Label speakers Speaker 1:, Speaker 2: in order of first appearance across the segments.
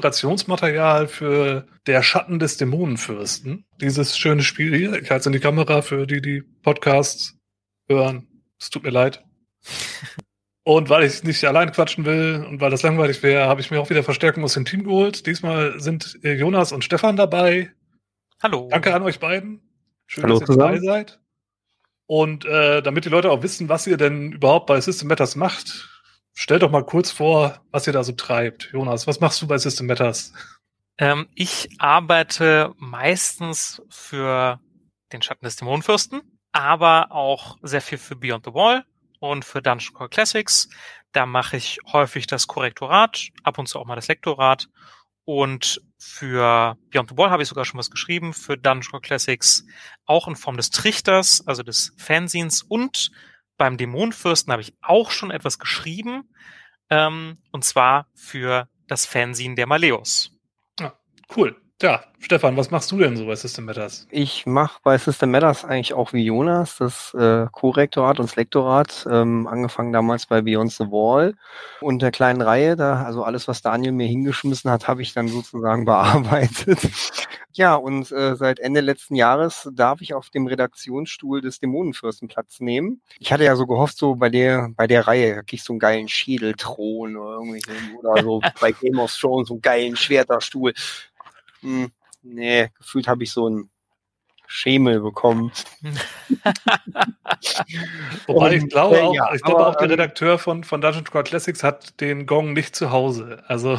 Speaker 1: Inspirationsmaterial für Der Schatten des Dämonenfürsten. Dieses schöne Spiel hier. Ich halte es in die Kamera für die, die Podcasts hören. Es tut mir leid. Und weil ich nicht allein quatschen will und weil das langweilig wäre, habe ich mir auch wieder Verstärkung aus dem Team geholt. Diesmal sind äh, Jonas und Stefan dabei.
Speaker 2: Hallo.
Speaker 1: Danke an euch beiden. Schön,
Speaker 3: Hallo
Speaker 1: dass ihr dabei seid. Und äh, damit die Leute auch wissen, was ihr denn überhaupt bei System Matters macht, stellt doch mal kurz vor, was ihr da so treibt. Jonas, was machst du bei System Matters?
Speaker 2: Ähm, ich arbeite meistens für den Schatten des Dämonenfürsten, aber auch sehr viel für Beyond the Wall und für Dungeon Core Classics. Da mache ich häufig das Korrektorat, ab und zu auch mal das Lektorat. Und für Beyond the Wall habe ich sogar schon was geschrieben, für Dungeon Core Classics auch in Form des Trichters, also des Fanzines. Und beim Dämonenfürsten habe ich auch schon etwas geschrieben, ähm, und zwar für das Fanzine der Maleus.
Speaker 1: Ja, cool. Ja, Stefan, was machst du denn so bei System Matters?
Speaker 3: Ich mache bei System Matters eigentlich auch wie Jonas das äh, Korrektorat und das Lektorat, ähm, angefangen damals bei Beyond the Wall und der kleinen Reihe, da also alles, was Daniel mir hingeschmissen hat, habe ich dann sozusagen bearbeitet. ja, und äh, seit Ende letzten Jahres darf ich auf dem Redaktionsstuhl des Dämonenfürsten Platz nehmen. Ich hatte ja so gehofft, so bei der bei der Reihe krieg ich so einen geilen Schädelthron oder irgendwie oder so bei Game of Thrones so einen geilen Schwerterstuhl. Hm, nee, gefühlt habe ich so einen Schemel bekommen.
Speaker 1: Wobei ich glaube
Speaker 3: äh,
Speaker 1: auch,
Speaker 3: ja,
Speaker 1: ich glaube
Speaker 3: aber,
Speaker 1: auch der
Speaker 3: ähm,
Speaker 1: Redakteur von, von Dungeon Squad Classics hat den Gong nicht zu Hause. Also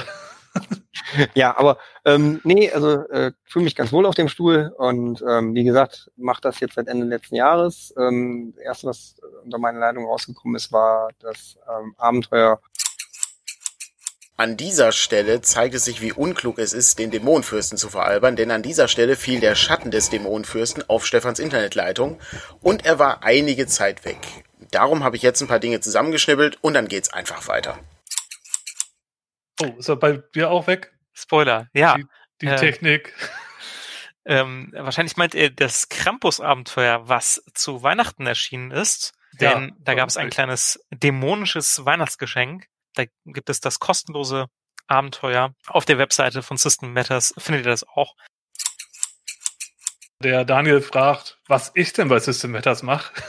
Speaker 3: Ja, aber ähm, nee, also äh, fühle mich ganz wohl auf dem Stuhl und ähm, wie gesagt, mache das jetzt seit Ende letzten Jahres. Ähm, das erste, was unter meiner Leitung rausgekommen ist, war das ähm, Abenteuer
Speaker 4: An dieser Stelle zeigt es sich, wie unklug es ist, den Dämonenfürsten zu veralbern, denn an dieser Stelle fiel der Schatten des Dämonenfürsten auf Stefans Internetleitung und er war einige Zeit weg. Darum habe ich jetzt ein paar Dinge zusammengeschnibbelt und dann geht's einfach weiter.
Speaker 1: oh, ist er bei dir auch weg?
Speaker 2: Spoiler, ja.
Speaker 1: Die, die
Speaker 2: äh,
Speaker 1: Technik.
Speaker 2: Ähm, wahrscheinlich meint ihr das Krampus-Abenteuer, was zu Weihnachten erschienen ist.
Speaker 1: Ja,
Speaker 2: Denn da gab es ein kleines dämonisches Weihnachtsgeschenk. Da gibt es das kostenlose Abenteuer. Auf der Webseite von System Matters findet ihr das auch.
Speaker 1: Der Daniel fragt, was ich denn bei System Matters mache.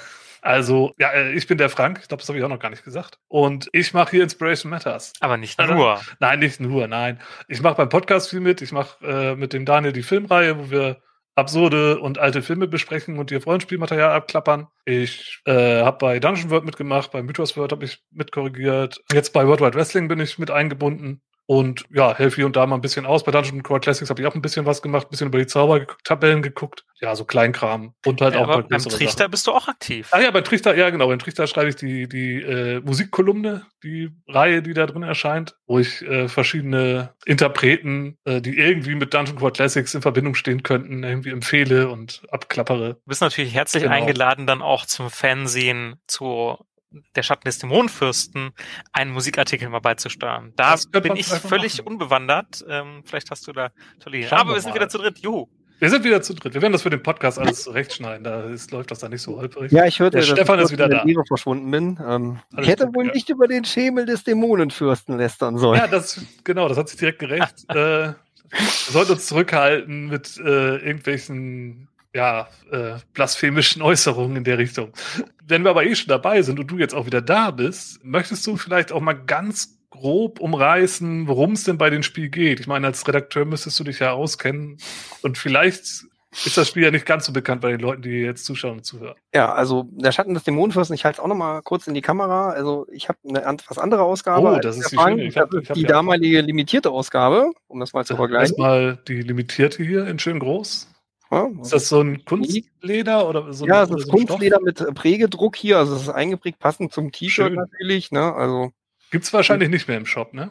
Speaker 1: Also, ja, äh, ich bin der Frank, ich glaube, das habe ich auch noch gar nicht gesagt. Und ich mache hier Inspiration Matters.
Speaker 2: Aber nicht
Speaker 1: Also,
Speaker 2: nur.
Speaker 1: Nein, nicht nur, nein. Ich mache beim Podcast viel mit. Ich mache äh, mit dem Daniel die Filmreihe, wo wir absurde und alte Filme besprechen und ihr Rollenspielmaterial abklappern. Ich äh, habe bei Dungeon World mitgemacht, bei Mythos World habe ich mitkorrigiert. Jetzt bei World Wide Wrestling bin ich mit eingebunden. Und ja, helfe hier und da mal ein bisschen aus. Bei Dungeon Core Classics habe ich auch ein bisschen was gemacht, ein bisschen über die Zaubertabellen geguckt. Ja, so Kleinkram. Und halt
Speaker 2: Ja,
Speaker 1: auch bei
Speaker 2: beim Trichter
Speaker 1: Sachen.
Speaker 2: bist du auch aktiv.
Speaker 1: Ah ja, bei Trichter, ja genau, beim Trichter schreibe ich die, die äh, Musikkolumne, die Reihe, die da drin erscheint, wo ich äh, verschiedene Interpreten, äh, die irgendwie mit Dungeon Core Classics in Verbindung stehen könnten, irgendwie empfehle und abklappere.
Speaker 2: Du bist natürlich herzlich
Speaker 1: Genau.
Speaker 2: eingeladen, dann auch zum Fansehen zu der Schatten des Dämonenfürsten einen Musikartikel mal beizusteuern. Da bin ich völlig
Speaker 1: machen.
Speaker 2: unbewandert. Ähm, vielleicht hast du da tolle Ideen. Aber
Speaker 1: wir
Speaker 2: wir sind
Speaker 1: mal.
Speaker 2: wieder zu dritt. Juhu.
Speaker 1: Wir sind wieder zu dritt. Wir werden das für den Podcast alles zurechtschneiden. Da ist, läuft das da nicht so holprig.
Speaker 3: Ja, ich hörte,
Speaker 1: Der
Speaker 3: dass
Speaker 1: Stefan
Speaker 3: ich
Speaker 1: ist wieder da.
Speaker 3: der Leere verschwunden bin. Ähm, ich hätte
Speaker 1: gut,
Speaker 3: wohl
Speaker 1: ja.
Speaker 3: nicht über den Schemel des Dämonenfürsten lästern sollen.
Speaker 1: Ja, das, genau, das hat sich direkt gerecht. äh, wir sollten uns zurückhalten mit äh, irgendwelchen, ja, äh, blasphemischen Äußerungen in der Richtung. Wenn wir aber eh schon dabei sind und du jetzt auch wieder da bist, möchtest du vielleicht auch mal ganz grob umreißen, worum es denn bei dem Spiel geht? Ich meine, als Redakteur müsstest du dich ja auskennen und vielleicht ist das Spiel ja nicht ganz so bekannt bei den Leuten, die jetzt zuschauen und zuhören.
Speaker 3: Ja, also der Schatten des Dämonenfürsten, ich halte es auch noch mal kurz in die Kamera. Also ich habe eine etwas andere Ausgabe.
Speaker 1: Oh, das ist die schöne. Ich hab- ich hab
Speaker 3: die damalige limitierte Ausgabe, um das mal zu vergleichen.
Speaker 1: Erstmal die limitierte hier in schön groß.
Speaker 3: Ja,
Speaker 1: Ist das so ein Kunstleder oder so?
Speaker 3: ja,
Speaker 1: ein,
Speaker 3: es ist
Speaker 1: so ein Stoff?
Speaker 3: Kunstleder mit Prägedruck hier, also es ist eingeprägt passend zum T-Shirt natürlich. Ne? Also
Speaker 1: Gibt's wahrscheinlich nicht mehr im Shop, ne?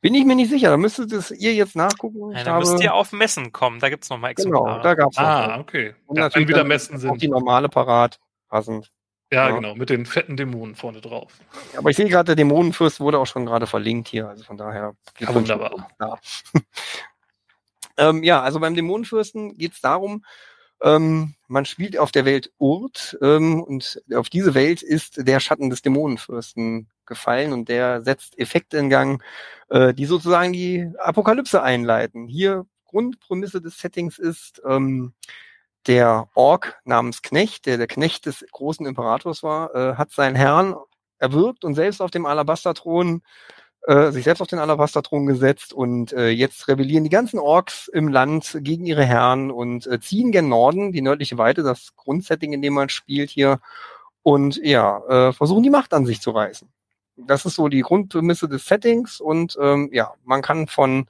Speaker 3: bin ich mir nicht sicher. Da müsstet es ihr jetzt nachgucken.
Speaker 2: Ja, dann müsst ihr auf Messen kommen. Da gibt's noch mal
Speaker 3: genau,
Speaker 2: Exemplare.
Speaker 3: da gab's
Speaker 1: Ah,
Speaker 3: noch.
Speaker 1: okay.
Speaker 3: Und
Speaker 1: Ja,
Speaker 3: natürlich
Speaker 1: wieder Messen
Speaker 3: auch
Speaker 1: sind.
Speaker 3: die normale parat, passend.
Speaker 1: Ja,
Speaker 3: Ja.
Speaker 1: genau, mit den fetten Dämonen vorne drauf.
Speaker 3: Aber ich sehe gerade, der Dämonenfürst wurde auch schon gerade verlinkt hier, also von daher.
Speaker 1: Ja, wunderbar.
Speaker 3: Ja, ähm, ja also beim Dämonenfürsten geht es darum, ähm, man spielt auf der Welt Urt ähm, und auf diese Welt ist der Schatten des Dämonenfürsten gefallen und der setzt Effekte in Gang, äh, die sozusagen die Apokalypse einleiten. Hier Grundprämisse des Settings ist, ähm, der Ork namens Knecht, der der Knecht des großen Imperators war, äh, hat seinen Herrn erwürgt und selbst auf dem Alabasterthron äh, sich selbst auf den Alabasterthron gesetzt und äh, jetzt rebellieren die ganzen Orks im Land gegen ihre Herren und äh, ziehen gen Norden, die nördliche Weite, das Grundsetting, in dem man spielt hier und ja, äh, versuchen die Macht an sich zu reißen. Das ist so die Grundprämisse des Settings und ähm, ja, man kann von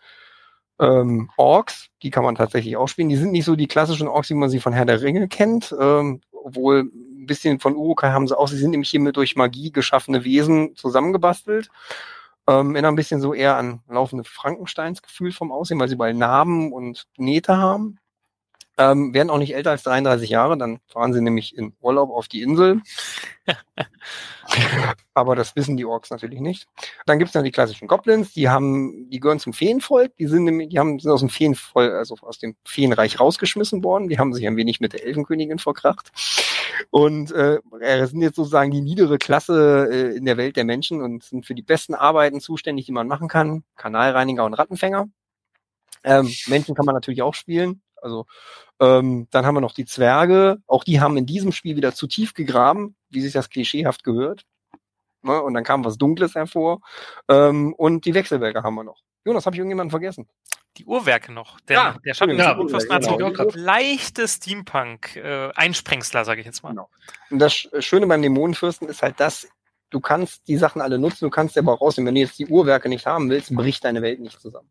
Speaker 3: ähm, Orks, die kann man tatsächlich auch spielen. Die sind nicht so die klassischen Orks, wie man sie von Herr der Ringe kennt, ähm, obwohl ein bisschen von Urukai haben sie auch. Sie sind nämlich hiermit durch Magie geschaffene Wesen zusammengebastelt. Ähm, erinnern ein bisschen so eher an laufende Frankensteins Gefühl vom Aussehen, weil sie bei Narben und Nähte haben. Ähm, werden auch nicht älter als 33 Jahre, dann fahren sie nämlich in Urlaub auf die Insel. Aber das wissen die Orks natürlich nicht. Dann gibt's noch die klassischen Goblins, die haben, die gehören zum Feenvolk, die sind, nämlich, die haben, sind aus dem Feenvolk, also aus dem Feenreich rausgeschmissen worden, die haben sich ein wenig mit der Elfenkönigin verkracht. Und äh, sind jetzt sozusagen die niedere Klasse äh, in der Welt der Menschen und sind für die besten Arbeiten zuständig, die man machen kann. Kanalreiniger und Rattenfänger. Ähm, Menschen kann man natürlich auch spielen. Also ähm, dann haben wir noch die Zwerge. Auch die haben in diesem Spiel wieder zu tief gegraben, wie sich das klischeehaft gehört. Ne? Und dann kam was Dunkles hervor. Ähm, und die Wechselwerke haben wir noch. Jonas, habe ich irgendjemanden vergessen?
Speaker 2: Die Uhrwerke noch. Der,
Speaker 1: Ja,
Speaker 2: der Schatten
Speaker 1: ja,
Speaker 2: hat
Speaker 1: genau.
Speaker 2: so leichte Steampunk-Einsprengsler, sage ich jetzt mal.
Speaker 3: Genau. Und das Sch- Schöne beim Dämonenfürsten ist halt, dass du kannst die Sachen alle nutzen, du kannst sie aber auch rausnehmen. Wenn du jetzt die Uhrwerke nicht haben willst, bricht deine Welt nicht zusammen.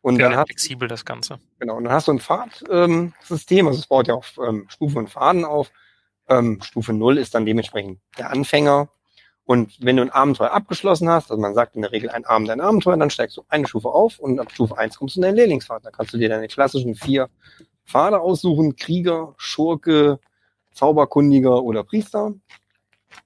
Speaker 3: Und
Speaker 1: Ja,
Speaker 3: dann hast
Speaker 2: Flexibel das Ganze.
Speaker 3: Genau, und dann hast du ein Fahrtsystem, ähm, System, also es baut ja auf ähm, Stufen und Faden auf. Ähm, Stufe 0 ist dann dementsprechend der Anfänger. Und wenn du ein Abenteuer abgeschlossen hast, also man sagt in der Regel ein Abend ein Abenteuer, dann steigst du eine Stufe auf und ab Stufe 1 kommst du in deinen Lehrlingspfad. Da kannst du dir deine klassischen vier Pfade aussuchen, Krieger, Schurke, Zauberkundiger oder Priester.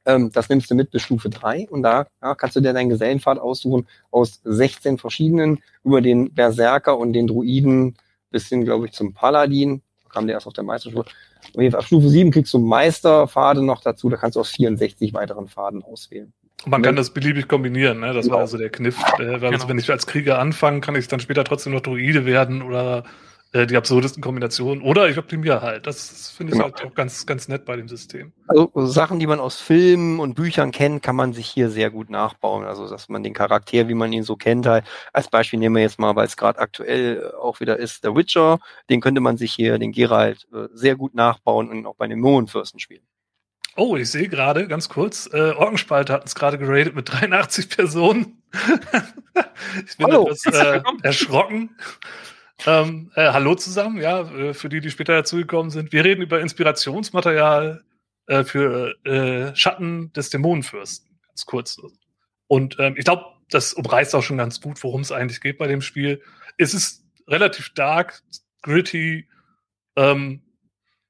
Speaker 3: Ähm, das nimmst du mit bis Stufe 3 und da ja, kannst du dir deinen Gesellenpfad aussuchen aus 16 verschiedenen, über den Berserker und den Druiden bis hin, glaube ich, zum Paladin. Da kam der erst auf der Meisterstufe. Und ab Stufe 7 kriegst du Meisterpfade noch dazu, da kannst du aus 64 weiteren Pfaden auswählen.
Speaker 1: Und man kann das beliebig kombinieren, ne? Das
Speaker 3: Genau.
Speaker 1: war also der Kniff. Äh, weil
Speaker 2: Genau.
Speaker 1: Wenn ich als Krieger anfange, kann ich dann später trotzdem noch Druide werden oder die absurdesten Kombinationen. Oder ich optimiere halt. Das finde ich
Speaker 3: Genau.
Speaker 1: halt auch ganz, ganz nett bei dem System.
Speaker 3: Also Sachen, die man aus Filmen und Büchern kennt, kann man sich hier sehr gut nachbauen. Also dass man den Charakter, wie man ihn so kennt, halt, als Beispiel nehmen wir jetzt mal, weil es gerade aktuell äh, auch wieder ist, der Witcher, den könnte man sich hier, den Geralt, äh, sehr gut nachbauen und auch bei den Mohrenfürsten spielen.
Speaker 1: Oh, ich sehe gerade, ganz kurz, äh, Orkenspalter hat uns gerade geradet mit 83 Personen. ich bin
Speaker 3: Hallo.
Speaker 1: etwas äh, erschrocken. Ähm, äh, hallo zusammen, ja, äh, für die, die später dazugekommen sind. Wir reden über Inspirationsmaterial äh, für äh, Schatten des Dämonenfürsten, ganz kurz. Und ähm, ich glaube, das umreißt auch schon ganz gut, worum es eigentlich geht bei dem Spiel. Es ist relativ dark, gritty, ähm,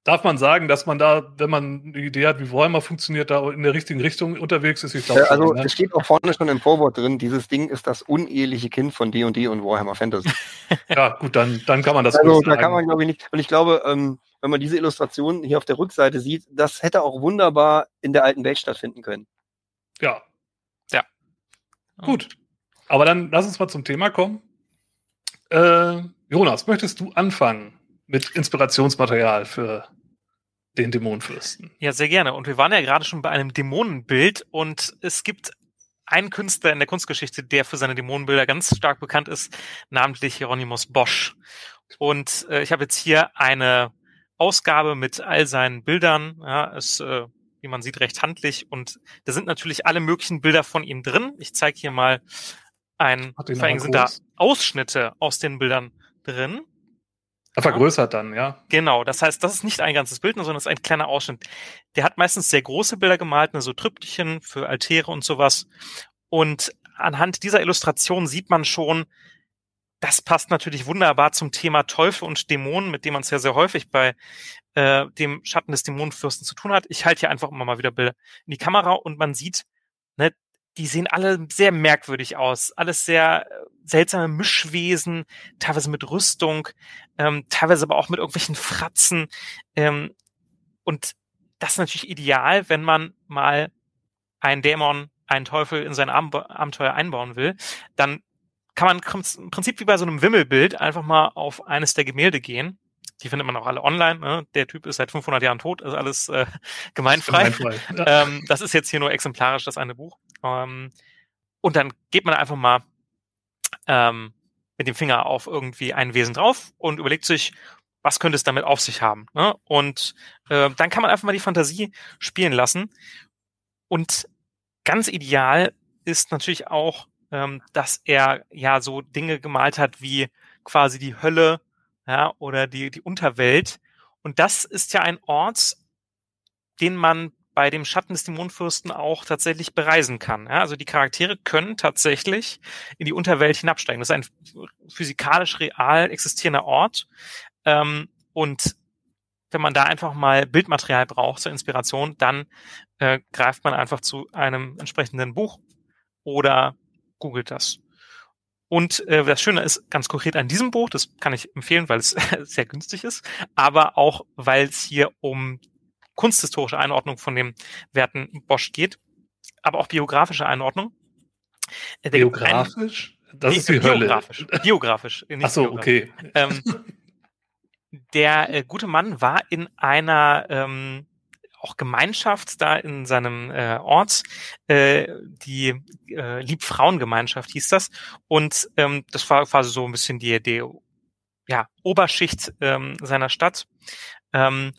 Speaker 1: Darf man sagen, dass man da, wenn man eine Idee hat, wie Warhammer funktioniert, da in der richtigen Richtung unterwegs ist? Ich glaube
Speaker 3: Äh, also
Speaker 1: schon. Ne?
Speaker 3: es steht auch vorne schon im Vorwort drin, dieses Ding ist das uneheliche Kind von D&D und Warhammer Fantasy.
Speaker 1: Ja, gut, dann, dann kann man das
Speaker 3: Also da kann man glaube ich nicht. Und ich glaube, ähm, wenn man diese Illustration hier auf der Rückseite sieht, das hätte auch wunderbar in der alten Welt stattfinden können.
Speaker 1: Ja.
Speaker 2: Ja.
Speaker 1: Gut. Aber dann lass uns mal zum Thema kommen. Äh, Jonas, möchtest du anfangen mit Inspirationsmaterial für den Dämonenfürsten?
Speaker 2: Ja, sehr gerne. Und wir waren ja gerade schon bei einem Dämonenbild und es gibt einen Künstler in der Kunstgeschichte, der für seine Dämonenbilder ganz stark bekannt ist, namentlich Hieronymus Bosch. Und äh, ich habe jetzt hier eine Ausgabe mit all seinen Bildern. Ja, ist, äh, wie man sieht, recht handlich. Und da sind natürlich alle möglichen Bilder von ihm drin. Ich zeige hier mal ein, vor allem sind da. Ausschnitte aus den Bildern drin.
Speaker 1: Er vergrößert dann, ja.
Speaker 2: Genau, das heißt, das ist nicht ein ganzes Bild, sondern es ist ein kleiner Ausschnitt. Der hat meistens sehr große Bilder gemalt, ne, so Triptychen für Altäre und sowas. Und anhand dieser Illustration sieht man schon, das passt natürlich wunderbar zum Thema Teufel und Dämonen, mit dem man es ja sehr häufig bei äh, dem Schatten des Dämonenfürsten zu tun hat. Ich halte hier einfach immer mal wieder Bilder in die Kamera und man sieht, ne, die sehen alle sehr merkwürdig aus. Alles sehr äh, seltsame Mischwesen, teilweise mit Rüstung, ähm, teilweise aber auch mit irgendwelchen Fratzen. Ähm, und das ist natürlich ideal, wenn man mal einen Dämon einen Teufel in sein Abenteuer einbauen will, dann kann man im Prinzip wie bei so einem Wimmelbild einfach mal auf eines der Gemälde gehen. Die findet man auch alle online. Ne? Der Typ ist seit 500 Jahren tot, ist alles äh, gemeinfrei. gemeinfrei ja. ähm, das ist jetzt hier nur exemplarisch das eine Buch. Ähm, und dann geht man einfach mal ähm, mit dem Finger auf irgendwie ein Wesen drauf und überlegt sich, was könnte es damit auf sich haben. Ne? Und äh, dann kann man einfach mal die Fantasie spielen lassen. Und ganz ideal ist natürlich auch, ähm, dass er ja so Dinge gemalt hat wie quasi die Hölle ja, oder die, die Unterwelt. Und das ist ja ein Ort, den man bei dem Schatten des Dämonenfürsten auch tatsächlich bereisen kann. Ja, also die Charaktere können tatsächlich in die Unterwelt hinabsteigen. Das ist ein physikalisch real existierender Ort. Ähm, und wenn man da einfach mal Bildmaterial braucht zur Inspiration, dann äh, greift man einfach zu einem entsprechenden Buch oder googelt das. Und äh, das Schöne ist ganz konkret an diesem Buch, das kann ich empfehlen, weil es sehr günstig ist, aber auch, weil es hier um kunsthistorische Einordnung von dem Werten Bosch geht, aber auch biografische Einordnung.
Speaker 1: Äh, biografisch? das ist die
Speaker 2: biografisch,
Speaker 1: Hölle.
Speaker 2: Biografisch.
Speaker 1: Ach so, okay.
Speaker 2: Ähm, der äh, gute Mann war in einer ähm, auch Gemeinschaft da in seinem äh, Ort, äh, die äh, Liebfrauengemeinschaft hieß das. Und ähm, das war quasi so ein bisschen die, die ja, Oberschicht ähm, seiner Stadt. Ähm,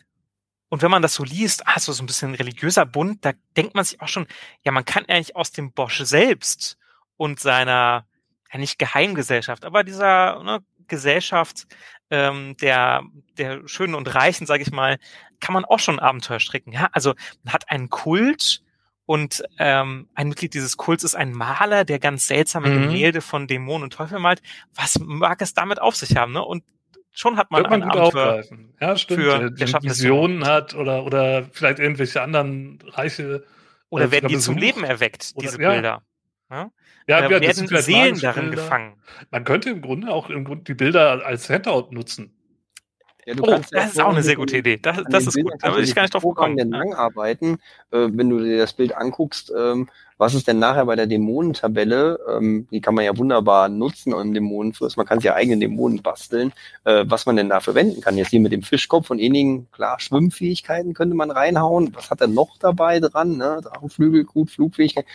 Speaker 2: und wenn man das so liest, ah, so, so ein bisschen religiöser Bund, da denkt man sich auch schon, ja, man kann eigentlich aus dem Bosch selbst und seiner, ja nicht Geheimgesellschaft, aber dieser ne, Gesellschaft ähm, der, der Schönen und Reichen, sage ich mal, kann man auch schon Abenteuer stricken. Ja, also man hat einen Kult und ähm, ein Mitglied dieses Kults ist ein Maler, der ganz seltsame mhm. Gemälde von Dämonen und Teufel malt. Was mag es damit auf sich haben? Ne? Und schon hat man,
Speaker 1: man gut aufgreifen. Ja, stimmt. Für der, Visionen hat oder, oder vielleicht irgendwelche anderen reiche.
Speaker 2: Oder äh, werden die zum Leben erweckt, oder, diese. Bilder.
Speaker 1: Ja, ja,
Speaker 2: ja werden Seelen darin Bilder. gefangen.
Speaker 1: Man könnte im Grunde auch im Grunde die Bilder als Handout nutzen.
Speaker 2: Ja, oh, das ja ist auch eine sehr gute Idee. Das, das ist gut. Da würde ich gar nicht drauf
Speaker 3: kommen. Lang arbeiten, äh, wenn du dir das Bild anguckst, ähm, was ist denn nachher bei der Dämonentabelle? Ähm, die kann man ja wunderbar nutzen im Dämonenfluss. Man kann sich ja eigene Dämonen basteln, äh, was man denn da verwenden kann. Jetzt hier mit dem Fischkopf und einigen, klar, Schwimmfähigkeiten könnte man reinhauen. Was hat er noch dabei dran? Ne? Drachenflügel, gut, Flugfähigkeit.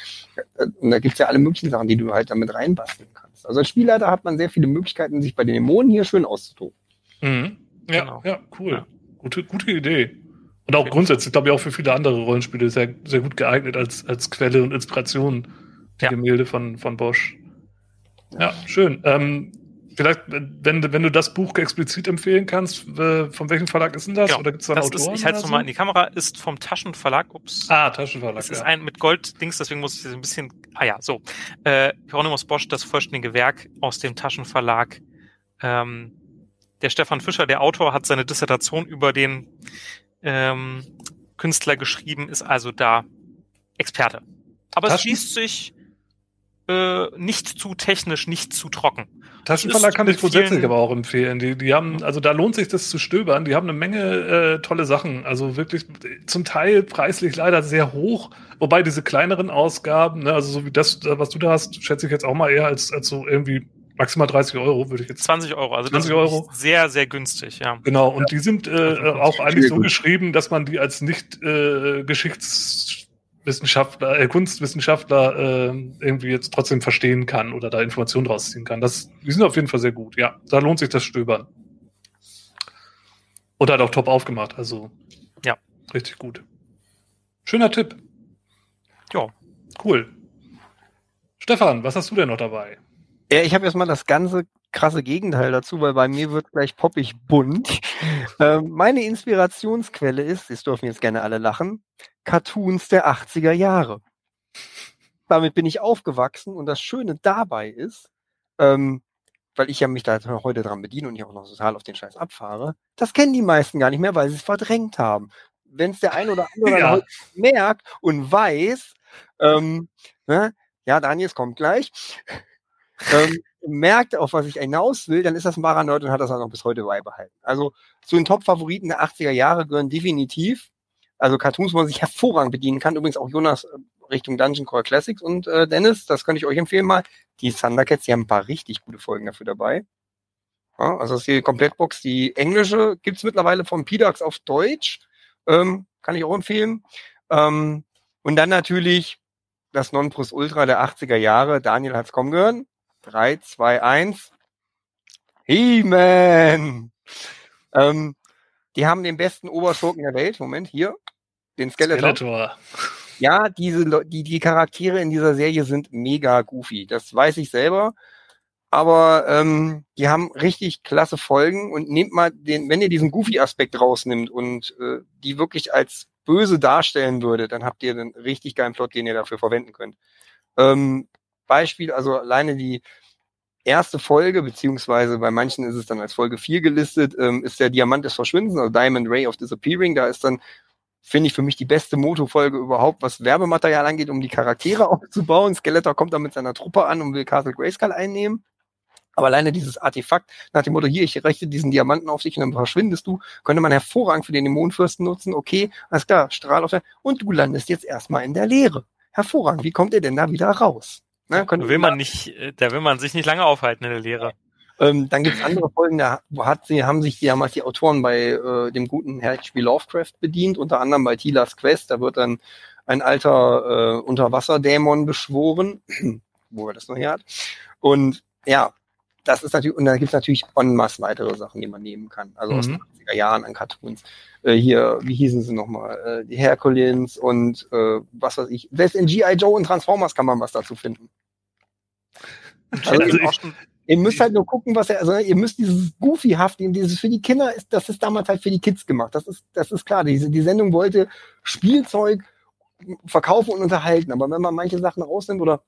Speaker 3: Äh, und da gibt's ja alle möglichen Sachen, die du halt damit reinbasteln kannst. Also als Spielleiter hat man sehr viele Möglichkeiten, sich bei den Dämonen hier schön auszutoben.
Speaker 1: Mhm. Ja, genau. ja, cool. Ja. Gute, gute Idee. Und auch grundsätzlich, glaube ich, auch für viele andere Rollenspiele sehr, sehr gut geeignet als, als Quelle und Inspiration, die ja. Gemälde von, von Bosch. Ja, schön. Ähm, vielleicht, wenn, wenn du das Buch explizit empfehlen kannst, äh, von welchem Verlag ist denn das?
Speaker 2: Genau. Oder gibt's da einen Autoren? Ist, ich halte es nochmal in die Kamera, ist vom Taschenverlag. Ups.
Speaker 1: Ah, Taschenverlag.
Speaker 2: Das ja. ist ein mit Gold-Dings, deswegen muss ich ein bisschen. Ah ja, so. Äh, Hieronymus Bosch, das vollständige Werk aus dem Taschenverlag. Ähm, der Stefan Fischer, der Autor, hat seine Dissertation über den ähm, Künstler geschrieben, ist also da Experte. Aber es schließt sich äh, nicht zu technisch, nicht zu trocken.
Speaker 1: Taschenverlag kann ich grundsätzlich aber auch empfehlen. Die, die haben, also da lohnt sich das zu stöbern. Die haben eine Menge äh, tolle Sachen. Also wirklich zum Teil preislich leider sehr hoch. Wobei diese kleineren Ausgaben, ne, also so wie das, was du da hast, schätze ich jetzt auch mal eher als, als so irgendwie Maximal 30 Euro würde ich jetzt.
Speaker 2: 20 Euro, also
Speaker 1: 20 Euro.
Speaker 2: sehr, sehr günstig, ja.
Speaker 1: Genau, und ja. die sind äh, auch eigentlich so geschrieben, dass man die als nicht äh, Geschichtswissenschaftler, äh, Kunstwissenschaftler äh, irgendwie jetzt trotzdem verstehen kann oder da Informationen rausziehen kann. Das, die sind auf jeden Fall sehr gut, ja. Da lohnt sich das Stöbern. Und hat auch top aufgemacht, also. Ja. Richtig gut. Schöner Tipp.
Speaker 2: Ja.
Speaker 1: Cool. Stefan, was hast du denn noch dabei?
Speaker 3: Ja, ich habe erstmal das ganze krasse Gegenteil dazu, weil bei mir wird gleich poppig bunt. ähm, meine Inspirationsquelle ist, es dürfen jetzt gerne alle lachen, Cartoons der 80er Jahre. Damit bin ich aufgewachsen und das Schöne dabei ist, ähm, weil ich ja mich da heute dran bediene und ich auch noch total auf den Scheiß abfahre, das kennen die meisten gar nicht mehr, weil sie es verdrängt haben. Wenn es der ein oder andere ja. merkt und weiß, ähm, ne, ja, Daniel, es kommt gleich, ähm, merkt, auf was ich hinaus will, dann ist das ein wahrer und hat das auch noch bis heute beibehalten. Also zu den Top-Favoriten der 80er Jahre gehören definitiv, also Cartoons, wo man sich hervorragend bedienen kann. Übrigens auch Jonas, Richtung Dungeon Core Classics. Und äh, Dennis, das könnte ich euch empfehlen mal. Die Thundercats, die haben ein paar richtig gute Folgen dafür dabei. Ja, also das ist die Komplettbox. Die englische gibt's mittlerweile von PDAX auf Deutsch. Ähm, kann ich auch empfehlen. Ähm, und dann natürlich das Nonplusultra der 80er Jahre. Daniel hat's kommen gehört. 3, 2, 1. He-Man! Ähm, die haben den besten Oberschurken der Welt. Moment, hier. Den Skeletor.
Speaker 1: Skeletor.
Speaker 3: Ja, diese die, die Charaktere in dieser Serie sind mega goofy. Das weiß ich selber. Aber ähm, die haben richtig klasse Folgen und nehmt mal den, wenn ihr diesen Goofy-Aspekt rausnimmt und äh, die wirklich als böse darstellen würde, dann habt ihr einen richtig geilen Plot, den ihr dafür verwenden könnt. Ähm, Beispiel, also alleine die erste Folge, beziehungsweise bei manchen ist es dann als Folge 4 gelistet, ähm, ist der Diamant des Verschwindens, also Diamond Ray of Disappearing. Da ist dann, finde ich, für mich die beste Moto-Folge überhaupt, was Werbematerial angeht, um die Charaktere aufzubauen. Skeletor kommt dann mit seiner Truppe an und will Castle Grayskull einnehmen. Aber alleine dieses Artefakt nach dem Motto, hier, ich richte diesen Diamanten auf dich und dann verschwindest du, könnte man hervorragend für den Dämonenfürsten nutzen. Okay, alles klar, Strahl auf der, und du landest jetzt erstmal in der Leere. Hervorragend. Wie kommt ihr denn da wieder raus? Ne,
Speaker 2: Da will man nicht, äh, da will man sich nicht lange aufhalten in der Lehre.
Speaker 3: ähm, dann gibt's andere Folgen, da hat sie, haben sich damals die Autoren bei äh, dem guten H.P. Lovecraft bedient, unter anderem bei Tilas Quest. Da wird dann ein alter äh, Unterwasserdämon beschworen, wo er das noch her hat. Und ja, das ist natürlich, und da gibt's natürlich en masse weitere Sachen, die man nehmen kann. Also aus den
Speaker 1: Mhm.
Speaker 3: 80er Jahren an Cartoons. Äh, hier, wie hießen sie nochmal? Äh, die Hercules und äh, was weiß ich. Selbst in G.I. Joe und Transformers kann man was dazu finden. Also,
Speaker 1: Also ich-
Speaker 3: Ihr müsst halt nur gucken, was er, also ihr müsst dieses Goofy-hafte, dieses für die Kinder ist, das ist damals halt für die Kids gemacht. Das ist, das ist klar. Diese, die Sendung wollte Spielzeug verkaufen und unterhalten. Aber wenn man manche Sachen rausnimmt oder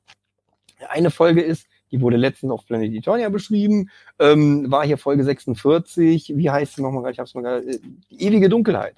Speaker 3: eine Folge ist, die wurde letztens auf Planet Eternia beschrieben, ähm, war hier Folge 46, wie heißt sie nochmal, ich hab's mal gerade, äh, die ewige Dunkelheit.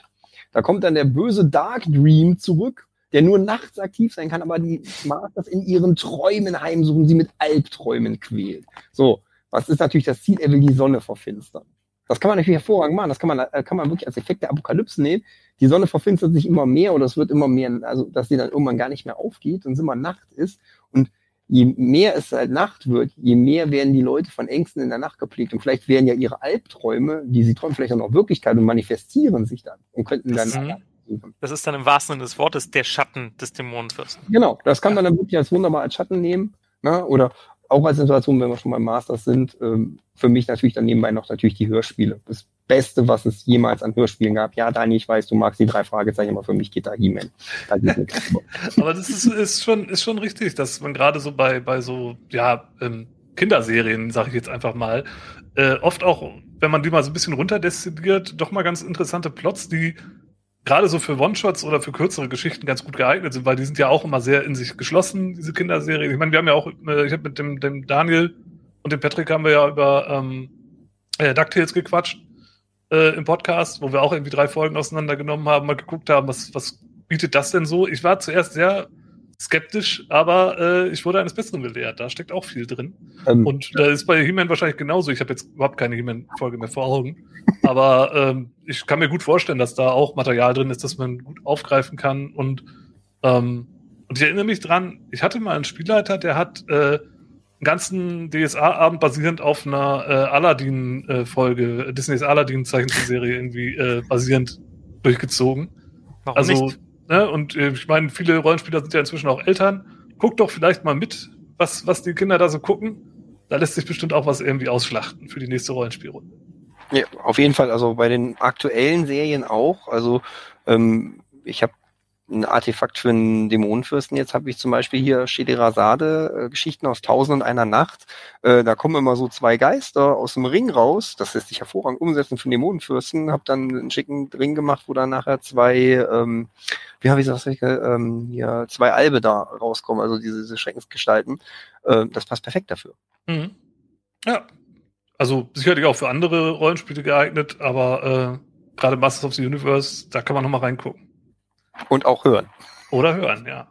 Speaker 3: Da kommt dann der böse Dark Dream zurück, der nur nachts aktiv sein kann, aber die Masters in ihren Träumen heimsuchen, sie mit Albträumen quält. So, was ist natürlich das Ziel? Er will die Sonne verfinstern. Das kann man natürlich hervorragend machen. Das kann man, äh, kann man wirklich als Effekt der Apokalypse nehmen. Die Sonne verfinstert sich immer mehr oder es wird immer mehr, also dass sie dann irgendwann gar nicht mehr aufgeht und es immer Nacht ist. Und je mehr es halt Nacht wird, je mehr werden die Leute von Ängsten in der Nacht geprägt. Und vielleicht werden ja ihre Albträume, die sie träumen, vielleicht auch noch Wirklichkeit und manifestieren sich dann und könnten dann.
Speaker 1: Mhm.
Speaker 2: Das ist dann im wahrsten Sinne des Wortes der Schatten des Dämonenfürsten.
Speaker 3: Genau, das kann man dann wirklich als wunderbar als Schatten nehmen. Ne? Oder auch als Situation, wenn wir schon beim Masters sind, ähm, für mich natürlich dann nebenbei noch natürlich die Hörspiele. Das Beste, was es jemals an Hörspielen gab. Ja, Dani, ich weiß, du magst die drei Fragezeichen, aber für mich geht da He-Man. Da.
Speaker 1: Aber das ist, ist, schon, ist schon richtig, dass man gerade so bei, bei so, ja, ähm, Kinderserien, sage ich jetzt einfach mal, äh, oft auch, wenn man die mal so ein bisschen runterdestilliert, doch mal ganz interessante Plots, die gerade so für One-Shots oder für kürzere Geschichten ganz gut geeignet sind, weil die sind ja auch immer sehr in sich geschlossen, diese Kinderserien. Ich meine, wir haben ja auch, äh, ich habe mit dem, dem Daniel und dem Patrick haben wir ja über ähm, äh, DuckTales gequatscht äh, im Podcast, wo wir auch irgendwie drei Folgen auseinandergenommen haben, mal geguckt haben, was, was bietet das denn so? Ich war zuerst sehr skeptisch, aber äh, ich wurde eines Besseren belehrt. Da steckt auch viel drin.
Speaker 3: ähm,
Speaker 1: Und da ist bei He-Man wahrscheinlich genauso. Ich habe jetzt überhaupt keine He-Man-Folge mehr vor Augen. Aber ähm, ich kann mir gut vorstellen, dass da auch Material drin ist, das man gut aufgreifen kann. Und, ähm, und ich erinnere mich dran, ich hatte mal einen Spielleiter, der hat äh, einen ganzen DSA-Abend basierend auf einer äh, Aladdin-Folge, Disneys Aladdin-Zeichentrickserie irgendwie äh, basierend durchgezogen.
Speaker 2: Warum
Speaker 1: Also,
Speaker 2: nicht?
Speaker 1: Ne, und äh, ich meine, viele Rollenspieler sind ja inzwischen auch Eltern. Guckt doch vielleicht mal mit, was, was die Kinder da so gucken. Da lässt sich bestimmt auch was irgendwie ausschlachten für die nächste Rollenspielrunde.
Speaker 3: Ja, auf jeden Fall. Also bei den aktuellen Serien auch. Also ähm, ich habe ein Artefakt für einen Dämonenfürsten. Jetzt habe ich zum Beispiel hier Shederasade, äh, Geschichten aus Tausend und einer Nacht. Äh, da kommen immer so zwei Geister aus dem Ring raus. Das lässt sich hervorragend umsetzen für einen Dämonenfürsten. Hab dann einen schicken Ring gemacht, wo dann nachher zwei, ähm, wie habe ich das ähm, hier, zwei Albe da rauskommen, also diese, diese Schreckensgestalten. Äh, das passt perfekt dafür.
Speaker 1: Mhm. Ja. Also sicherlich auch für andere Rollenspiele geeignet, aber äh, gerade Masters of the Universe, da kann man noch mal reingucken.
Speaker 3: Und auch hören.
Speaker 1: Oder hören, ja.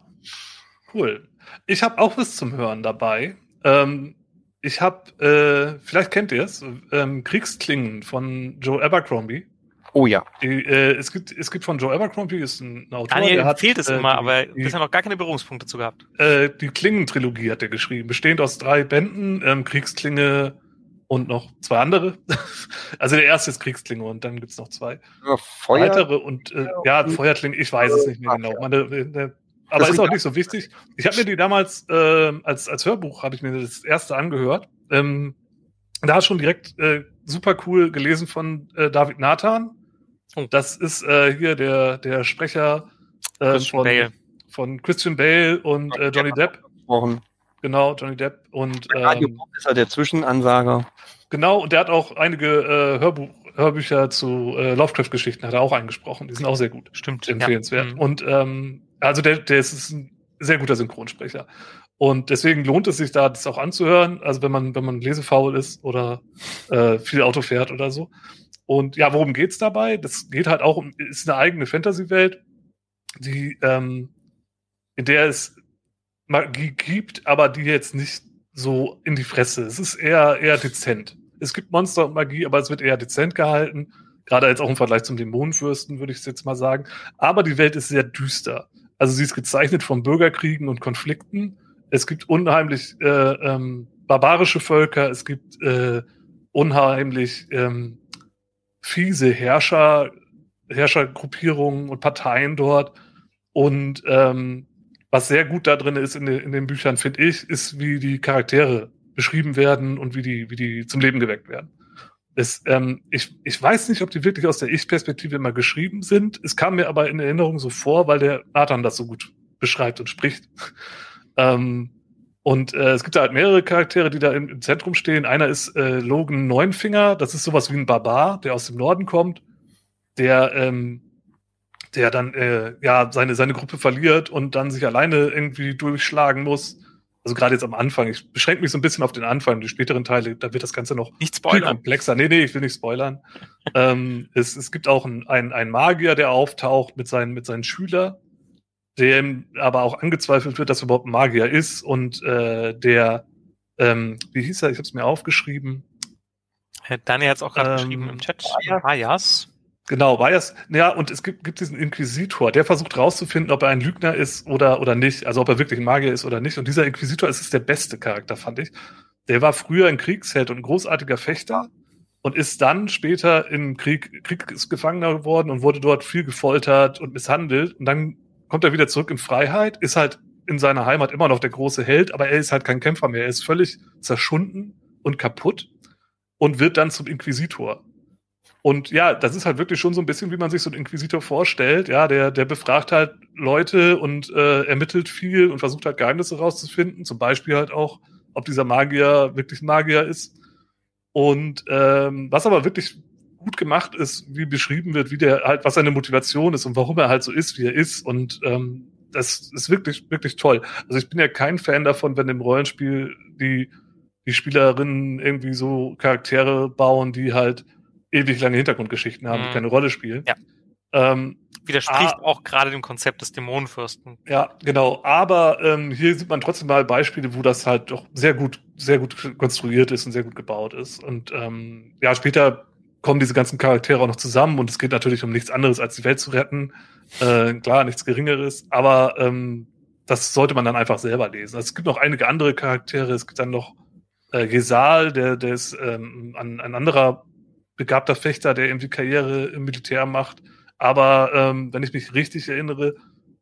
Speaker 1: Cool. Ich habe auch was zum Hören dabei. Ähm, ich habe, äh, vielleicht kennt ihr es, ähm, Kriegsklingen von Joe Abercrombie.
Speaker 3: Oh ja.
Speaker 1: Die, äh, es, gibt, es gibt von Joe Abercrombie, ist ein Autor,
Speaker 2: Daniel
Speaker 1: der hat,
Speaker 2: fehlt es
Speaker 1: äh,
Speaker 2: immer,
Speaker 1: die,
Speaker 2: aber
Speaker 1: die,
Speaker 2: bisher noch gar keine Berührungspunkte zu gehabt.
Speaker 1: äh, die Klingen-Trilogie hat er geschrieben, bestehend aus drei Bänden, ähm, Kriegsklinge und noch zwei andere. also der erste ist Kriegsklinge und dann gibt's noch zwei
Speaker 3: Feuer.
Speaker 1: weitere und äh, ja, Feuerklinge, ich weiß es nicht mehr genau.
Speaker 3: ja.
Speaker 1: Meine, äh, aber
Speaker 3: Das
Speaker 1: ist auch nicht so wichtig. Ich habe mir die damals äh, als, als Hörbuch, habe ich mir das erste angehört. Ähm, da schon direkt äh, super cool gelesen von äh, David Nathan.
Speaker 2: Oh.
Speaker 1: Das ist äh, hier der, der Sprecher äh,
Speaker 2: Christian
Speaker 1: von,
Speaker 2: Bale.
Speaker 1: von Christian Bale und äh, Johnny Depp.
Speaker 3: Gesprochen.
Speaker 1: Genau, Johnny Depp. Und
Speaker 3: Radio
Speaker 1: ähm,
Speaker 3: Pop ist halt der Zwischenansager.
Speaker 1: genau, und der hat auch einige äh, Hörbuch, Hörbücher zu äh, Lovecraft-Geschichten, hat er auch eingesprochen. Die sind auch sehr gut.
Speaker 2: Stimmt.
Speaker 1: empfehlenswert.
Speaker 2: Ja. Mhm.
Speaker 1: Und ähm, also der, der ist, ist ein sehr guter Synchronsprecher. Und deswegen lohnt es sich da, das auch anzuhören. Also wenn man, wenn man lesefaul ist oder äh, viel Auto fährt oder so. Und ja, worum geht's dabei? Das geht halt auch um, ist eine eigene Fantasy-Welt, die, ähm, in der es Magie gibt, aber die jetzt nicht so in die Fresse. Es ist eher, eher dezent. Es gibt Monster und Magie, aber es wird eher dezent gehalten. Gerade jetzt auch im Vergleich zum Dämonenfürsten, würde ich es jetzt mal sagen. Aber die Welt ist sehr düster. Also sie ist gezeichnet von Bürgerkriegen und Konflikten. Es gibt unheimlich äh, ähm, barbarische Völker. Es gibt äh, unheimlich ähm, fiese Herrscher, Herrschergruppierungen und Parteien dort. Und ähm, was sehr gut da drin ist in, den- in den Büchern, finde ich, ist, wie die Charaktere beschrieben werden und wie die, wie die zum Leben geweckt werden. Es, ähm, ich, ich weiß nicht, ob die wirklich aus der Ich-Perspektive immer geschrieben sind. Es kam mir aber in Erinnerung so vor, weil der Nathan das so gut beschreibt und spricht. ähm, und äh, es gibt da halt mehrere Charaktere, die da im, im Zentrum stehen. Einer ist äh, Logan Neunfinger, das ist sowas wie ein Barbar, der aus dem Norden kommt, der, ähm, der dann äh, ja seine, seine Gruppe verliert und dann sich alleine irgendwie durchschlagen muss. Also gerade jetzt am Anfang. Ich beschränke mich so ein bisschen auf den Anfang, die späteren Teile, da wird das Ganze noch
Speaker 2: Nicht
Speaker 1: viel
Speaker 2: spoilern.
Speaker 1: komplexer. Nee, nee, ich will nicht spoilern. ähm, es, es gibt auch einen ein Magier, der auftaucht mit seinen, mit seinen Schülern, dem aber auch angezweifelt wird, dass er überhaupt ein Magier ist und äh, der, ähm, wie hieß er, ich habe es mir aufgeschrieben,
Speaker 2: Äh, Daniel hat es auch gerade
Speaker 1: Ähm,
Speaker 2: geschrieben im Chat.
Speaker 3: Bias.
Speaker 1: Genau, Bias. Ja, und es gibt, gibt diesen Inquisitor, der versucht rauszufinden, ob er ein Lügner ist oder, oder nicht. Also ob er wirklich ein Magier ist oder nicht. Und dieser Inquisitor ist, ist der beste Charakter, fand ich. Der war früher ein Kriegsheld und ein großartiger Fechter und ist dann später im Krieg Kriegsgefangener geworden und wurde dort viel gefoltert und misshandelt. Und dann kommt er wieder zurück in Freiheit, ist halt in seiner Heimat immer noch der große Held, aber er ist halt kein Kämpfer mehr. Er ist völlig zerschunden und kaputt und wird dann zum Inquisitor. Und ja, das ist halt wirklich schon so ein bisschen, wie man sich so einen Inquisitor vorstellt. Ja, der, der befragt halt Leute und äh, ermittelt viel und versucht halt Geheimnisse rauszufinden. Zum Beispiel halt auch, ob dieser Magier wirklich ein Magier ist. Und ähm, was aber wirklich gut gemacht ist, wie beschrieben wird, wie der halt, was seine Motivation ist und warum er halt so ist, wie er ist. Und ähm, das ist wirklich, wirklich toll. Also ich bin ja kein Fan davon, wenn im Rollenspiel die, die Spielerinnen irgendwie so Charaktere bauen, die halt ewig lange Hintergrundgeschichten haben, die
Speaker 2: Mhm.
Speaker 1: keine Rolle spielen.
Speaker 2: Ja.
Speaker 1: Ähm,
Speaker 2: Widerspricht
Speaker 1: Ah.
Speaker 2: auch gerade dem Konzept des Dämonenfürsten.
Speaker 1: ja, genau. Aber ähm, hier sieht man trotzdem mal Beispiele, wo das halt doch sehr gut, sehr gut konstruiert ist und sehr gut gebaut ist. Und ähm, ja, später kommen diese ganzen Charaktere auch noch zusammen und es geht natürlich um nichts anderes, als die Welt zu retten. Äh, klar, nichts Geringeres, aber ähm, das sollte man dann einfach selber lesen. Also es gibt noch einige andere Charaktere. Es gibt dann noch äh, Gesal, der, der ist ähm, ein, ein anderer begabter Fechter, der irgendwie Karriere im Militär macht. Aber ähm, wenn ich mich richtig erinnere,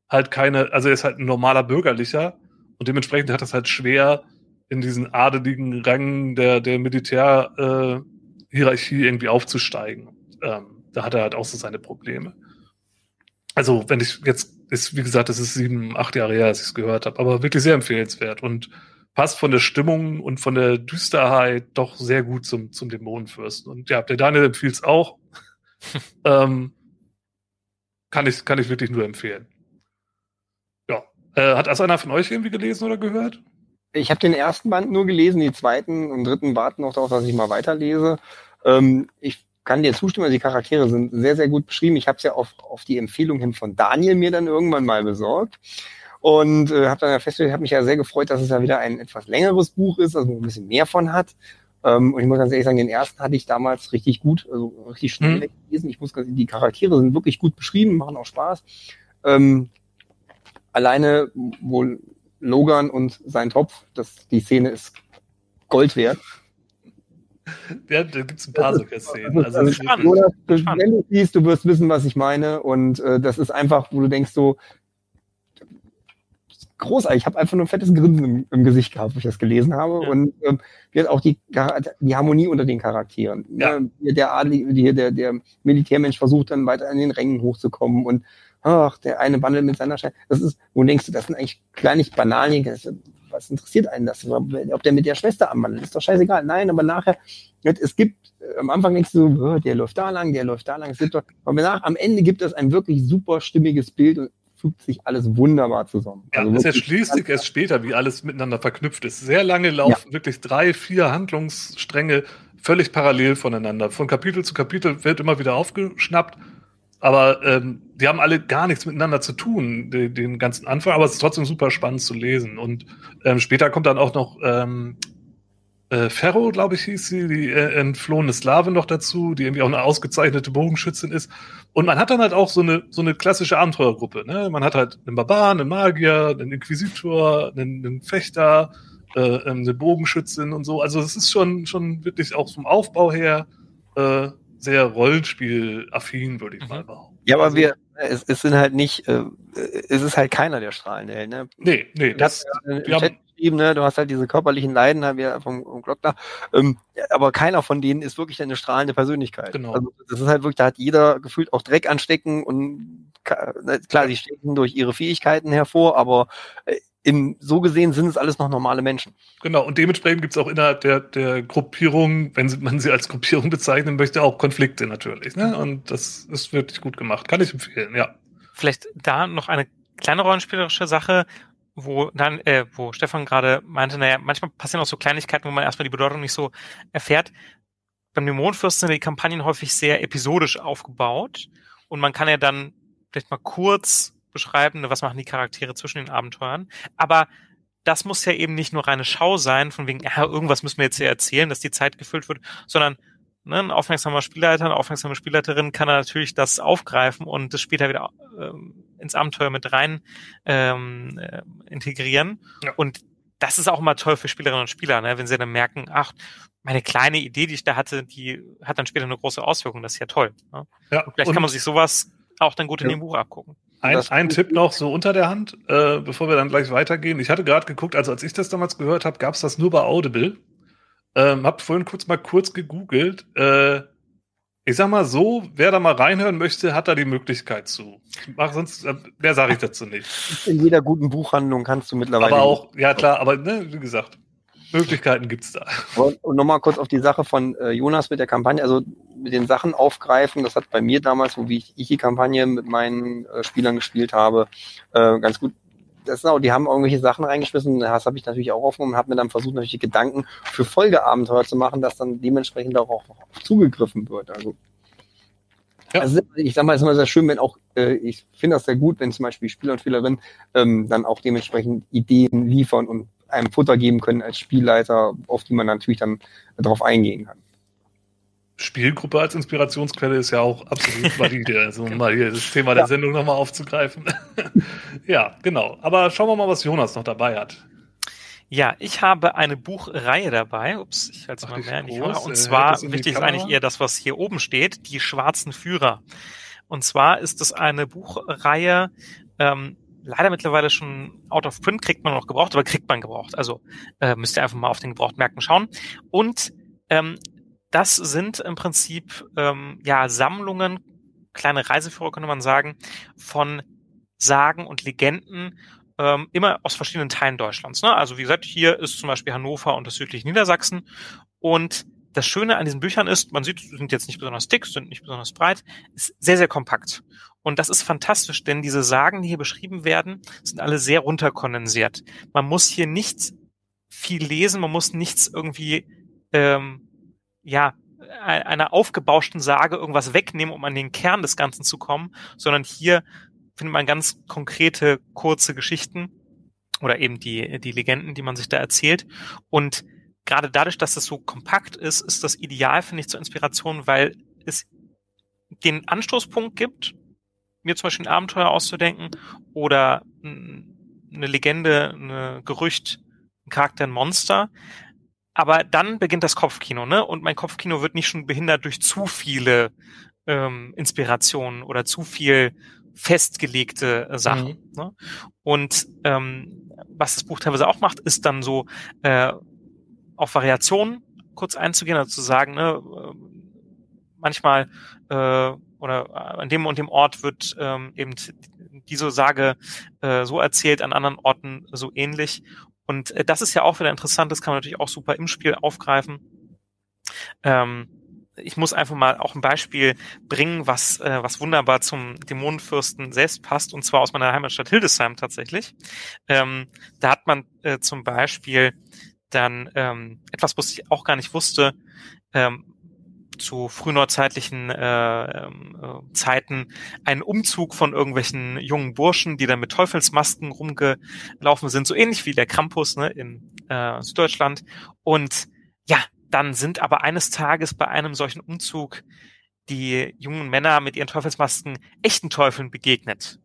Speaker 1: halt keine, also er ist halt ein normaler Bürgerlicher und dementsprechend hat es halt schwer, in diesen adeligen Rängen der, der Militärhierarchie äh, irgendwie aufzusteigen. Ähm, da hat er halt auch so seine Probleme. Also, wenn ich jetzt, ist, wie gesagt, das ist sieben, acht Jahre her, als ich es gehört habe, aber wirklich sehr empfehlenswert und passt von der Stimmung und von der Düsterheit doch sehr gut zum, zum Dämonenfürsten. Und ja, der Daniel empfiehlt es auch. ähm, kann ich, kann ich wirklich nur empfehlen. Ja. Äh, hat das einer von euch irgendwie gelesen oder gehört?
Speaker 3: Ich habe den ersten Band nur gelesen, die zweiten und dritten warten noch darauf, dass ich mal weiterlese. Ähm, ich kann dir zustimmen, die Charaktere sind sehr, sehr gut beschrieben. Ich habe es ja auf, auf die Empfehlung hin von Daniel mir dann irgendwann mal besorgt. Und äh, habe dann ja festgestellt, habe mich ja sehr gefreut, dass es ja wieder ein etwas längeres Buch ist, also ein bisschen mehr von hat. Ähm, und ich muss ganz ehrlich sagen, den ersten hatte ich damals richtig gut, also richtig schnell
Speaker 1: Mhm.
Speaker 3: weggelesen. Ich muss ganz die Charaktere sind wirklich gut beschrieben, machen auch Spaß. Ähm, alleine, wo Logan und sein Topf, das, die Szene ist Gold wert.
Speaker 1: Ja, da gibt es ein paar solche Szenen. Also,
Speaker 3: Also,
Speaker 2: spannend.
Speaker 3: du-
Speaker 2: Spannend.
Speaker 3: wenn du siehst, du wirst wissen, was ich meine. Und äh, das ist einfach, wo du denkst so, großartig. Ich habe einfach nur ein fettes Grinsen im, im Gesicht gehabt, wo ich das gelesen habe.
Speaker 2: Ja.
Speaker 3: Und ähm, wird auch die, die Harmonie unter den Charakteren.
Speaker 1: Ja.
Speaker 3: Ne, Der Adlige, die- der, der Militärmensch versucht dann weiter in den Rängen hochzukommen und ach, der eine wandelt mit seiner Schein. Das ist, wo denkst du, das sind eigentlich kleine Banalien. Das Was interessiert einen das? Ob der mit der Schwester anwandelt, ist doch scheißegal. Nein, aber nachher, es gibt, äh, am Anfang denkst du, so, oh, der läuft da lang, der läuft da lang. Es gibt doch, aber nach, am Ende gibt es ein wirklich super stimmiges Bild und fügt sich alles wunderbar zusammen.
Speaker 1: Ja,
Speaker 3: Also
Speaker 1: es erschließt sich erst später, wie alles miteinander verknüpft ist. Sehr lange laufen wirklich drei, vier Handlungsstränge völlig parallel voneinander. Von Kapitel zu Kapitel wird immer wieder aufgeschnappt, aber ähm, die haben alle gar nichts miteinander zu tun, den, den ganzen Anfang, aber es ist trotzdem super spannend zu lesen. Und ähm, später kommt dann auch noch ähm, äh, Ferro, glaube ich, hieß sie, die äh, entflohene Slave noch dazu, die irgendwie auch eine ausgezeichnete Bogenschützin ist. Und man hat dann halt auch so eine, so eine klassische Abenteuergruppe. Ne? Man hat halt einen Barbaren, einen Magier, einen Inquisitor, einen, einen Fechter, äh, eine Bogenschützin und so. Also es ist schon, schon wirklich auch vom Aufbau her äh, sehr Rollenspiel-affin, würde ich
Speaker 2: Mhm.
Speaker 1: mal behaupten.
Speaker 3: Ja, aber
Speaker 1: Also,
Speaker 3: wir, es, es sind halt nicht, äh, es ist halt keiner der strahlende Held, ne?
Speaker 1: Nee, nee, das, wir haben-
Speaker 3: geschrieben, ne? Du hast halt diese körperlichen Leiden, halt wieder vom, vom Glockner. Ähm, ja, aber keiner von denen ist wirklich eine strahlende Persönlichkeit.
Speaker 1: Genau.
Speaker 3: Also das ist halt wirklich, da hat jeder gefühlt auch Dreck anstecken und klar, sie stechen durch ihre Fähigkeiten hervor, aber im, so gesehen sind es alles noch normale Menschen.
Speaker 1: Genau, und dementsprechend gibt es auch innerhalb der, der Gruppierung, wenn man sie als Gruppierung bezeichnen möchte, auch Konflikte natürlich. Ne? Und das ist wirklich gut gemacht. Kann ich empfehlen, ja.
Speaker 2: Vielleicht da noch eine kleine rollenspielerische Sache, wo dann, äh, wo Stefan gerade meinte, naja, manchmal passieren auch so Kleinigkeiten, wo man erstmal die Bedeutung nicht so erfährt. Beim Dämonenfürsten sind die Kampagnen häufig sehr episodisch aufgebaut und man kann ja dann vielleicht mal kurz beschreiben, ne, was machen die Charaktere zwischen den Abenteuern. Aber das muss ja eben nicht nur reine Schau sein, von wegen, ja, irgendwas müssen wir jetzt hier erzählen, dass die Zeit gefüllt wird, sondern ne, ein aufmerksamer Spielleiter, eine aufmerksame Spielleiterin kann natürlich das aufgreifen und das später wieder ähm, ins Abenteuer mit rein ähm, äh, integrieren.
Speaker 1: Ja.
Speaker 2: Und das ist auch immer toll für Spielerinnen und Spieler, ne? wenn sie dann merken, ach, meine kleine Idee, die ich da hatte, die hat dann später eine große Auswirkung. Das ist ja toll. Ne?
Speaker 1: ja.
Speaker 2: Und vielleicht
Speaker 1: und
Speaker 2: kann man sich sowas auch dann gut in
Speaker 3: Ja.
Speaker 2: dem Buch abgucken.
Speaker 1: Ein, ein Tipp noch so unter der Hand, äh, bevor wir dann gleich weitergehen. Ich hatte gerade geguckt, also als ich das damals gehört habe, gab es das nur bei Audible. Ähm, hab vorhin kurz mal kurz gegoogelt. Äh, ich sag mal so, wer da mal reinhören möchte, hat da die Möglichkeit zu. Ich mach sonst, äh, mehr sage ich dazu nicht.
Speaker 3: In jeder guten Buchhandlung kannst du mittlerweile.
Speaker 1: Aber auch, ja klar, aber ne, wie gesagt, Möglichkeiten gibt's da.
Speaker 3: Und, und nochmal kurz auf die Sache von äh, Jonas mit der Kampagne, also mit den Sachen aufgreifen, das hat bei mir damals, wo ich, ich die Kampagne mit meinen äh, Spielern gespielt habe, äh, ganz gut. Das ist auch, die haben irgendwelche Sachen reingeschmissen, das habe ich natürlich auch aufgenommen und habe mir dann versucht, natürlich Gedanken für Folgeabenteuer zu machen, dass dann dementsprechend auch, auch zugegriffen wird. Also
Speaker 1: Ja.
Speaker 3: Also ich sag mal, es ist immer sehr schön, wenn auch, äh, ich finde das sehr gut, wenn zum Beispiel Spieler und Spielerinnen ähm, dann auch dementsprechend Ideen liefern und einem Futter geben können als Spielleiter, auf die man natürlich dann darauf eingehen kann.
Speaker 1: Spielgruppe als Inspirationsquelle ist ja auch absolut valide. Also um mal hier das Thema der
Speaker 3: Ja.
Speaker 1: Sendung nochmal aufzugreifen. ja, genau. Aber schauen wir mal, was Jonas noch dabei hat.
Speaker 2: Ja, ich habe eine Buchreihe dabei. Ups, ich halte es mal mehr in die. Kamera.
Speaker 1: Äh,
Speaker 2: Und
Speaker 1: hält
Speaker 2: zwar, wichtig ist eigentlich eher das, was hier oben steht, die schwarzen Führer. Und zwar ist es eine Buchreihe, ähm, leider mittlerweile schon out of print, kriegt man noch gebraucht, aber kriegt man gebraucht. Also äh, müsst ihr einfach mal auf den Gebrauchtmärkten schauen. Und ähm, das sind im Prinzip ähm, ja Sammlungen, kleine Reiseführer könnte man sagen, von Sagen und Legenden, ähm, immer aus verschiedenen Teilen Deutschlands. Ne? Also wie gesagt, hier ist zum Beispiel Hannover und das südliche Niedersachsen. Und das Schöne an diesen Büchern ist, man sieht, sie sind jetzt nicht besonders dick, sind nicht besonders breit, ist sehr, sehr kompakt. Und das ist fantastisch, denn diese Sagen, die hier beschrieben werden, sind alle sehr runterkondensiert. Man muss hier nicht viel lesen, man muss nichts irgendwie, ähm, ja, einer aufgebauschten Sage irgendwas wegnehmen, um an den Kern des Ganzen zu kommen, sondern hier findet man ganz konkrete, kurze Geschichten oder eben die, die Legenden, die man sich da erzählt. Und gerade dadurch, dass es so kompakt ist, ist das ideal, finde ich, zur Inspiration, weil es den Anstoßpunkt gibt, mir zum Beispiel ein Abenteuer auszudenken oder eine Legende, ein Gerücht, ein Charakter, ein Monster. Aber dann beginnt das Kopfkino, ne? Und mein Kopfkino wird nicht schon behindert durch zu viele ähm, Inspirationen oder zu viel festgelegte äh, Sachen. Mhm. Ne? Und ähm, was das Buch teilweise auch macht, ist dann so äh, auf Variationen kurz einzugehen, also zu sagen, ne, äh, manchmal äh, oder an dem und dem Ort wird ähm, eben diese Sage äh, so erzählt, an anderen Orten so ähnlich. Und äh, das ist ja auch wieder interessant, das kann man natürlich auch super im Spiel aufgreifen. Ähm, ich muss einfach mal auch ein Beispiel bringen, was, äh, was wunderbar zum Dämonenfürsten selbst passt, und zwar aus meiner Heimatstadt Hildesheim tatsächlich. Ähm, da hat man äh, zum Beispiel dann ähm, etwas, was ich auch gar nicht wusste, ähm, zu frühneuzeitlichen äh, äh, Zeiten einen Umzug von irgendwelchen jungen Burschen, die dann mit Teufelsmasken rumgelaufen sind, so ähnlich wie der Krampus ne, in äh, Süddeutschland. Und ja, dann sind aber eines Tages bei einem solchen Umzug die jungen Männer mit ihren Teufelsmasken echten Teufeln begegnet.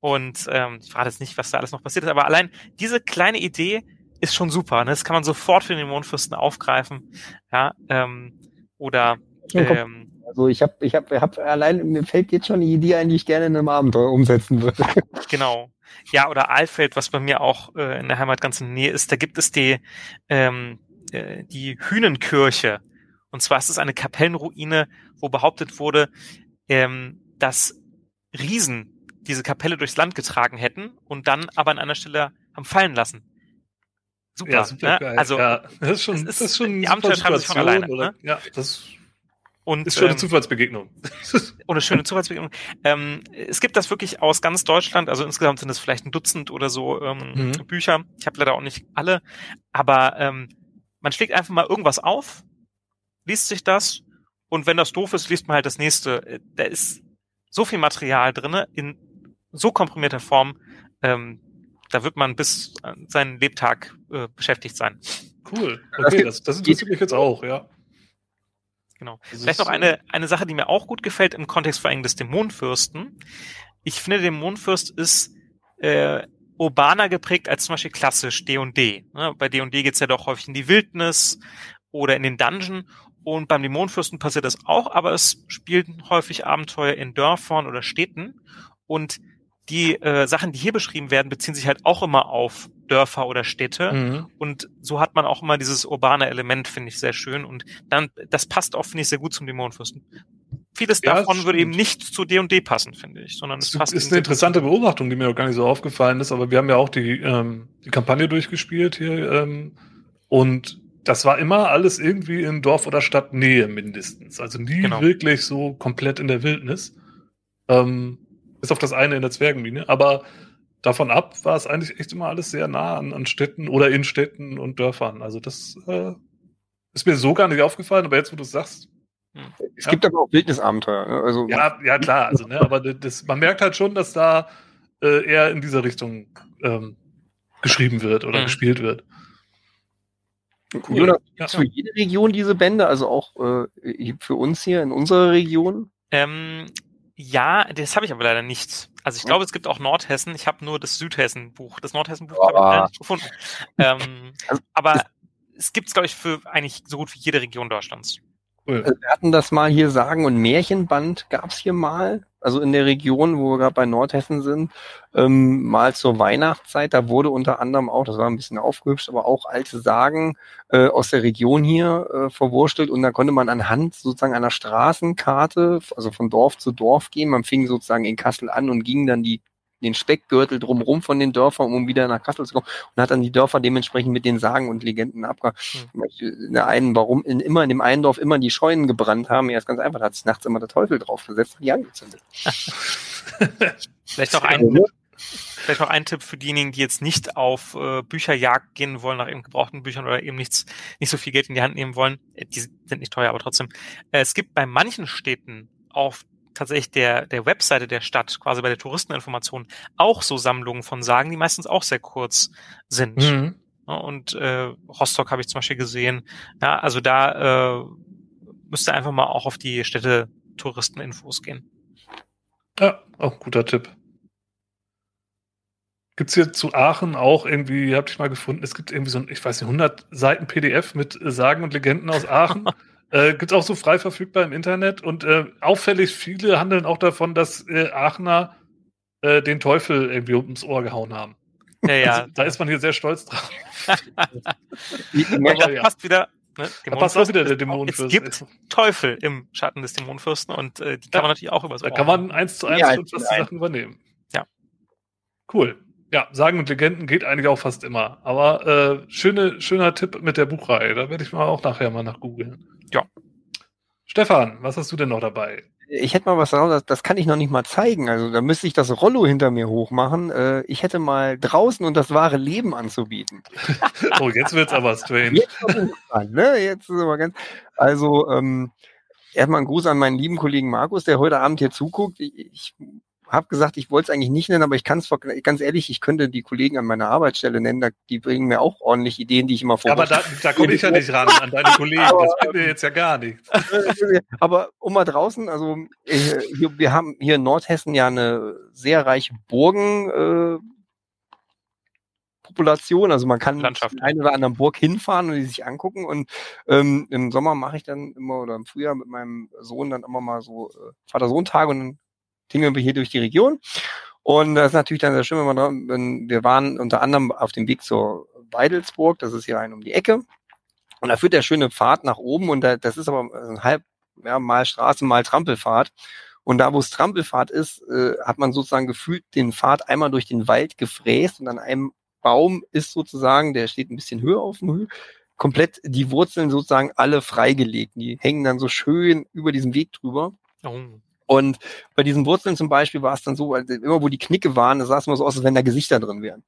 Speaker 2: Und ähm, ich frage jetzt nicht, was da alles noch passiert ist, aber allein diese kleine Idee ist schon super. Ne? Das kann man sofort für den Mondfürsten aufgreifen. Ja, ähm, oder ähm,
Speaker 3: also ich habe, ich habe, hab allein mir fällt jetzt schon eine Idee ein, die ich gerne in einem Abenteuer umsetzen würde.
Speaker 2: Genau. Ja, oder Alfeld, was bei mir auch äh, in der Heimat ganz in der Nähe ist, da gibt es die ähm, äh, die Hühnenkirche. Und zwar ist es eine Kapellenruine, wo behauptet wurde, ähm, dass Riesen diese Kapelle durchs Land getragen hätten und dann aber an einer Stelle haben fallen lassen.
Speaker 1: Super. Ja, super ne? geil. Also, ja, das ist schon, das ist schon
Speaker 2: die Abenteuer schreiben sich von alleine.
Speaker 1: Oder, ne? Ja, das und, ist schon eine ähm, Zufallsbegegnung.
Speaker 2: Oder schöne Zufallsbegegnung. Ähm, es gibt das wirklich aus ganz Deutschland, also insgesamt sind es vielleicht ein Dutzend oder so ähm, mhm. Bücher. Ich habe leider auch nicht alle, aber ähm, man schlägt einfach mal irgendwas auf, liest sich das und wenn das doof ist, liest man halt das nächste. Da ist so viel Material drinne in so komprimierter Form, ähm, da wird man bis seinen Lebtag äh, beschäftigt sein.
Speaker 1: Cool. Okay, das, das interessiert mich jetzt auch, ja.
Speaker 2: Genau. Das Vielleicht noch eine, eine Sache, die mir auch gut gefällt im Kontext vor allem des Dämonenfürsten. Ich finde, Dämonenfürst ist äh, urbaner geprägt als zum Beispiel klassisch D&D. Ne? Bei D&D geht's ja doch häufig in die Wildnis oder in den Dungeon und beim Dämonenfürsten passiert das auch, aber es spielen häufig Abenteuer in Dörfern oder Städten und die äh, Sachen, die hier beschrieben werden, beziehen sich halt auch immer auf Dörfer oder Städte. Mhm. Und so hat man auch immer dieses urbane Element, finde ich sehr schön. Und dann, das passt auch, finde ich, sehr gut zum Dämonenfürsten vieles ja, davon würde eben nicht zu D&D passen, finde ich, sondern es
Speaker 1: passt. Ist eine interessante Beobachtung, die mir auch gar nicht so aufgefallen ist, aber wir haben ja auch die, ähm, die Kampagne durchgespielt hier ähm, und das war immer alles irgendwie in Dorf oder Stadtnähe mindestens. Also nie genau. wirklich so komplett in der Wildnis. Ähm, bis auf das eine in der Zwergenmine. Aber davon ab war es eigentlich echt immer alles sehr nah an, an Städten oder in Städten und Dörfern. Also das äh, ist mir so gar nicht aufgefallen, aber jetzt, wo du es sagst,
Speaker 3: es ja. gibt aber auch Wildnisabenteuer. Ne? Also,
Speaker 1: ja, ja, klar. Also, ne, aber das, man merkt halt schon, dass da äh, eher in dieser Richtung ähm, geschrieben wird oder mhm. gespielt wird.
Speaker 3: Cool. Jonas, ja. für jede Region diese Bände, also auch äh, für uns hier in unserer Region?
Speaker 2: Ähm, ja, das habe ich aber leider nicht. Also ich glaube, es gibt auch Nordhessen. Ich habe nur das Südhessen-Buch. Das Nordhessen-Buch habe ich leider nicht gefunden. Ähm, also, aber es gibt es, glaube ich, für eigentlich so gut wie jede Region Deutschlands.
Speaker 3: Cool. Wir hatten das mal hier Sagen und Märchenband gab's hier mal, also in der Region, wo wir gerade bei Nordhessen sind, ähm, mal zur Weihnachtszeit. Da wurde unter anderem auch, das war ein bisschen aufgehübscht, aber auch alte Sagen äh, aus der Region hier äh, verwurstelt und da konnte man anhand sozusagen einer Straßenkarte, also von Dorf zu Dorf gehen. Man fing sozusagen in Kassel an und ging dann die den Speckgürtel drumherum von den Dörfern, um wieder nach Kassel zu kommen und hat dann die Dörfer dementsprechend mit den Sagen und Legenden abgehauen. Mhm. In der einen, warum in, immer in dem einen Dorf immer die Scheunen gebrannt haben, ja, ist ganz einfach, da hat sich nachts immer der Teufel draufgesetzt und die angezündet.
Speaker 2: Vielleicht noch ein Tipp. Vielleicht noch ein Tipp für diejenigen, die jetzt nicht auf äh, Bücherjagd gehen wollen, nach eben gebrauchten Büchern oder eben nichts, nicht so viel Geld in die Hand nehmen wollen. Äh, die sind nicht teuer, aber trotzdem. Äh, es gibt bei manchen Städten auf tatsächlich der, der Webseite der Stadt, quasi bei der Touristeninformation, auch so Sammlungen von Sagen, die meistens auch sehr kurz sind. Mhm. Und äh, Rostock habe ich zum Beispiel gesehen. Ja, also da äh, müsste einfach mal auch auf die Städte Touristeninfos gehen.
Speaker 1: Ja, auch guter Tipp. Gibt es hier zu Aachen auch irgendwie, habe ich mal gefunden, es gibt irgendwie so ein, ich weiß nicht, 100 Seiten PDF mit Sagen und Legenden aus Aachen. äh, gibt es auch so frei verfügbar im Internet und äh, auffällig viele handeln auch davon, dass äh, Aachener äh, den Teufel irgendwie ums Ohr gehauen haben.
Speaker 2: Ja, ja.
Speaker 1: Also, da ist man hier sehr stolz drauf. Ja.
Speaker 2: passt wieder. Ne,
Speaker 1: Da passt auch wieder der
Speaker 2: Es
Speaker 1: Dämonenfürst.
Speaker 2: gibt Teufel im Schatten des Dämonenfürsten und äh, die kann
Speaker 1: Ja.
Speaker 2: man natürlich auch über so
Speaker 1: Da kann man eins zu eins
Speaker 3: Ja,
Speaker 1: schon fast die Sachen übernehmen.
Speaker 2: Ja.
Speaker 1: Cool. Ja, Sagen und Legenden geht eigentlich auch fast immer. Aber äh, schöne, schöner Tipp mit der Buchreihe. Da werde ich mal auch nachher mal nach googeln.
Speaker 2: Ja.
Speaker 1: Stefan, was hast du denn noch dabei?
Speaker 3: Ich hätte mal was das, das kann ich noch nicht mal zeigen. Also da müsste ich das Rollo hinter mir hochmachen. Äh, ich hätte mal draußen und das wahre Leben anzubieten.
Speaker 1: Oh, jetzt wird's aber strange.
Speaker 3: Jetzt dran, ne? Jetzt ist aber ganz. Also ähm, erstmal ein Gruß an meinen lieben Kollegen Markus, der heute Abend hier zuguckt. Ich, ich habe gesagt, ich wollte es eigentlich nicht nennen, aber ich kann es ganz ehrlich, ich könnte die Kollegen an meiner Arbeitsstelle nennen. Da, die bringen mir auch ordentlich Ideen, die ich immer vor.
Speaker 1: Aber da, da komme ich ja nicht ran an deine Kollegen. Das bringt mir jetzt ja gar nichts.
Speaker 3: Aber um mal draußen, also äh, hier, wir haben hier in Nordhessen ja eine sehr reiche Burgen. Äh, Population, also man kann
Speaker 2: Landschaft,
Speaker 3: in eine oder andere Burg hinfahren und die sich angucken und ähm, im Sommer mache ich dann immer oder im Frühjahr mit meinem Sohn dann immer mal so äh, Vater-Sohn-Tage und dann tingeln wir hier durch die Region und das ist natürlich dann sehr schön, wenn man wenn wir waren unter anderem auf dem Weg zur Weidelsburg, das ist hier ein um die Ecke und da führt der schöne Pfad nach oben und da, das ist aber ein halb ja, mal Straße, mal Trampelpfad. Und da, wo es Trampelpfad ist, äh, hat man sozusagen gefühlt den Pfad einmal durch den Wald gefräst und an einem Baum ist sozusagen, der steht ein bisschen höher auf dem Hügel, komplett die Wurzeln sozusagen alle freigelegt. Die hängen dann so schön über diesen Weg drüber.
Speaker 2: Oh.
Speaker 3: Und bei diesen Wurzeln zum Beispiel war es dann so, also immer wo die Knicke waren, da sah es immer so aus, als wenn da Gesichter drin wären.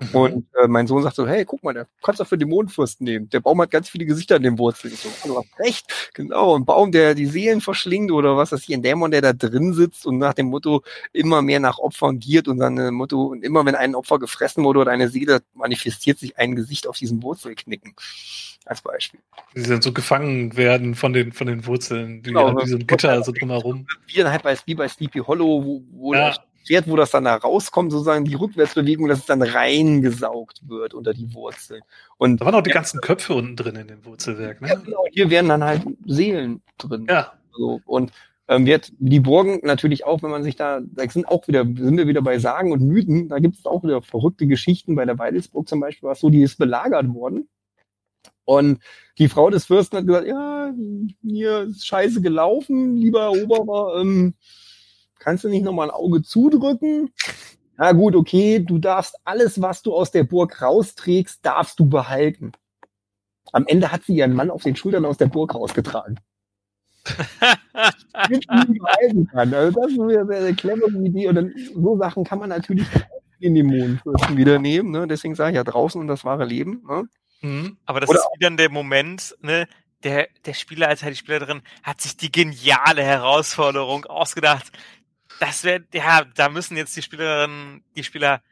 Speaker 3: Und äh, mein Sohn sagt so, hey, guck mal, der kannst du für den Mondfürsten nehmen. Der Baum hat ganz viele Gesichter an den Wurzeln. Ich so, "Ah, du hast recht, genau. Ein Baum, der die Seelen verschlingt oder was das hier, ein Dämon, der da drin sitzt und nach dem Motto immer mehr nach Opfern giert und dann äh, Motto, und immer wenn ein Opfer gefressen wurde oder eine Seele, manifestiert sich ein Gesicht auf diesem Wurzelknicken. Als Beispiel.
Speaker 1: Die sind so gefangen werden von den, von den Wurzeln, die
Speaker 3: Genau,
Speaker 1: wie so ein Gitter so drumherum.
Speaker 3: Wie dann halt bei, wie bei Sleepy Hollow, wo, wo
Speaker 1: Ja.
Speaker 3: Pferd, wo das dann da rauskommt, sozusagen die Rückwärtsbewegung, dass es dann reingesaugt wird unter die Wurzeln. Und
Speaker 1: Da waren auch die ganzen Köpfe unten drin in dem Wurzelwerk,
Speaker 3: Ja,
Speaker 1: ne?
Speaker 3: genau, hier wären dann halt Seelen drin.
Speaker 1: Ja.
Speaker 3: So, und ähm, wird die Burgen natürlich auch, wenn man sich da, da sind auch wieder, sind wir wieder bei Sagen und Mythen, da gibt es auch wieder verrückte Geschichten. Bei der Weidelsburg zum Beispiel war es so, die ist belagert worden. Und die Frau des Fürsten hat gesagt, ja, mir ist scheiße gelaufen, lieber Eroberer, ähm, kannst du nicht nochmal ein Auge zudrücken? Na gut, okay, du darfst alles, was du aus der Burg rausträgst, darfst du behalten. Am Ende hat sie ihren Mann auf den Schultern aus der Burg rausgetragen. Behalten kann. Also das ist eine sehr, sehr clevere Idee. Und dann, so Sachen kann man natürlich auch in den Mondfürsten wieder nehmen. Ne? Deswegen sage ich ja draußen und das wahre Leben. Ne?
Speaker 1: Mhm.
Speaker 2: Aber das
Speaker 3: Oder
Speaker 2: ist wieder der Moment, ne? Der, der Spieler als halt die Spielerin hat sich die geniale Herausforderung ausgedacht. Das wäre, ja, da müssen jetzt die Spielerinnen, die Spieler,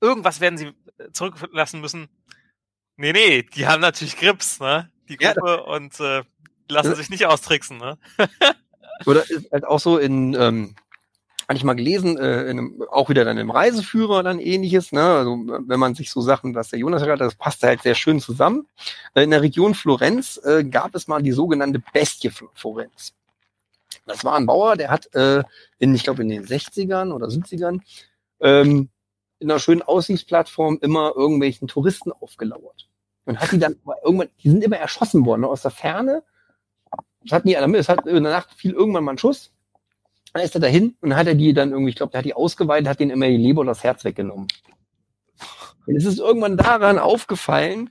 Speaker 2: irgendwas werden sie äh, zurücklassen müssen. Nee, nee, die haben natürlich Grips, ne? Die
Speaker 3: Ja,
Speaker 2: Gruppe und äh, lassen
Speaker 3: Ja.
Speaker 2: sich nicht austricksen, ne?
Speaker 3: Oder ist halt auch so in, ähm, hatte ich mal gelesen, äh, in einem, auch wieder dann im Reiseführer dann ähnliches, ne? Also wenn man sich so Sachen, was der Jonas hat, das passt halt sehr schön zusammen. Äh, In der Region Florenz äh, gab es mal die sogenannte Bestie Fl- Florenz. Das war ein Bauer, der hat äh, in, ich glaube, in den 60ern oder 70ern ähm, in einer schönen Aussichtsplattform immer irgendwelchen Touristen aufgelauert. Und hat die dann irgendwann, die sind immer erschossen worden, ne, aus der Ferne. Das hat nie einer. Es hat in der Nacht fiel irgendwann mal ein Schuss. Dann ist er dahin und hat er die dann irgendwie, ich glaube, der hat die ausgeweitet, hat denen immer die Leber und das Herz weggenommen. Und es ist irgendwann daran aufgefallen,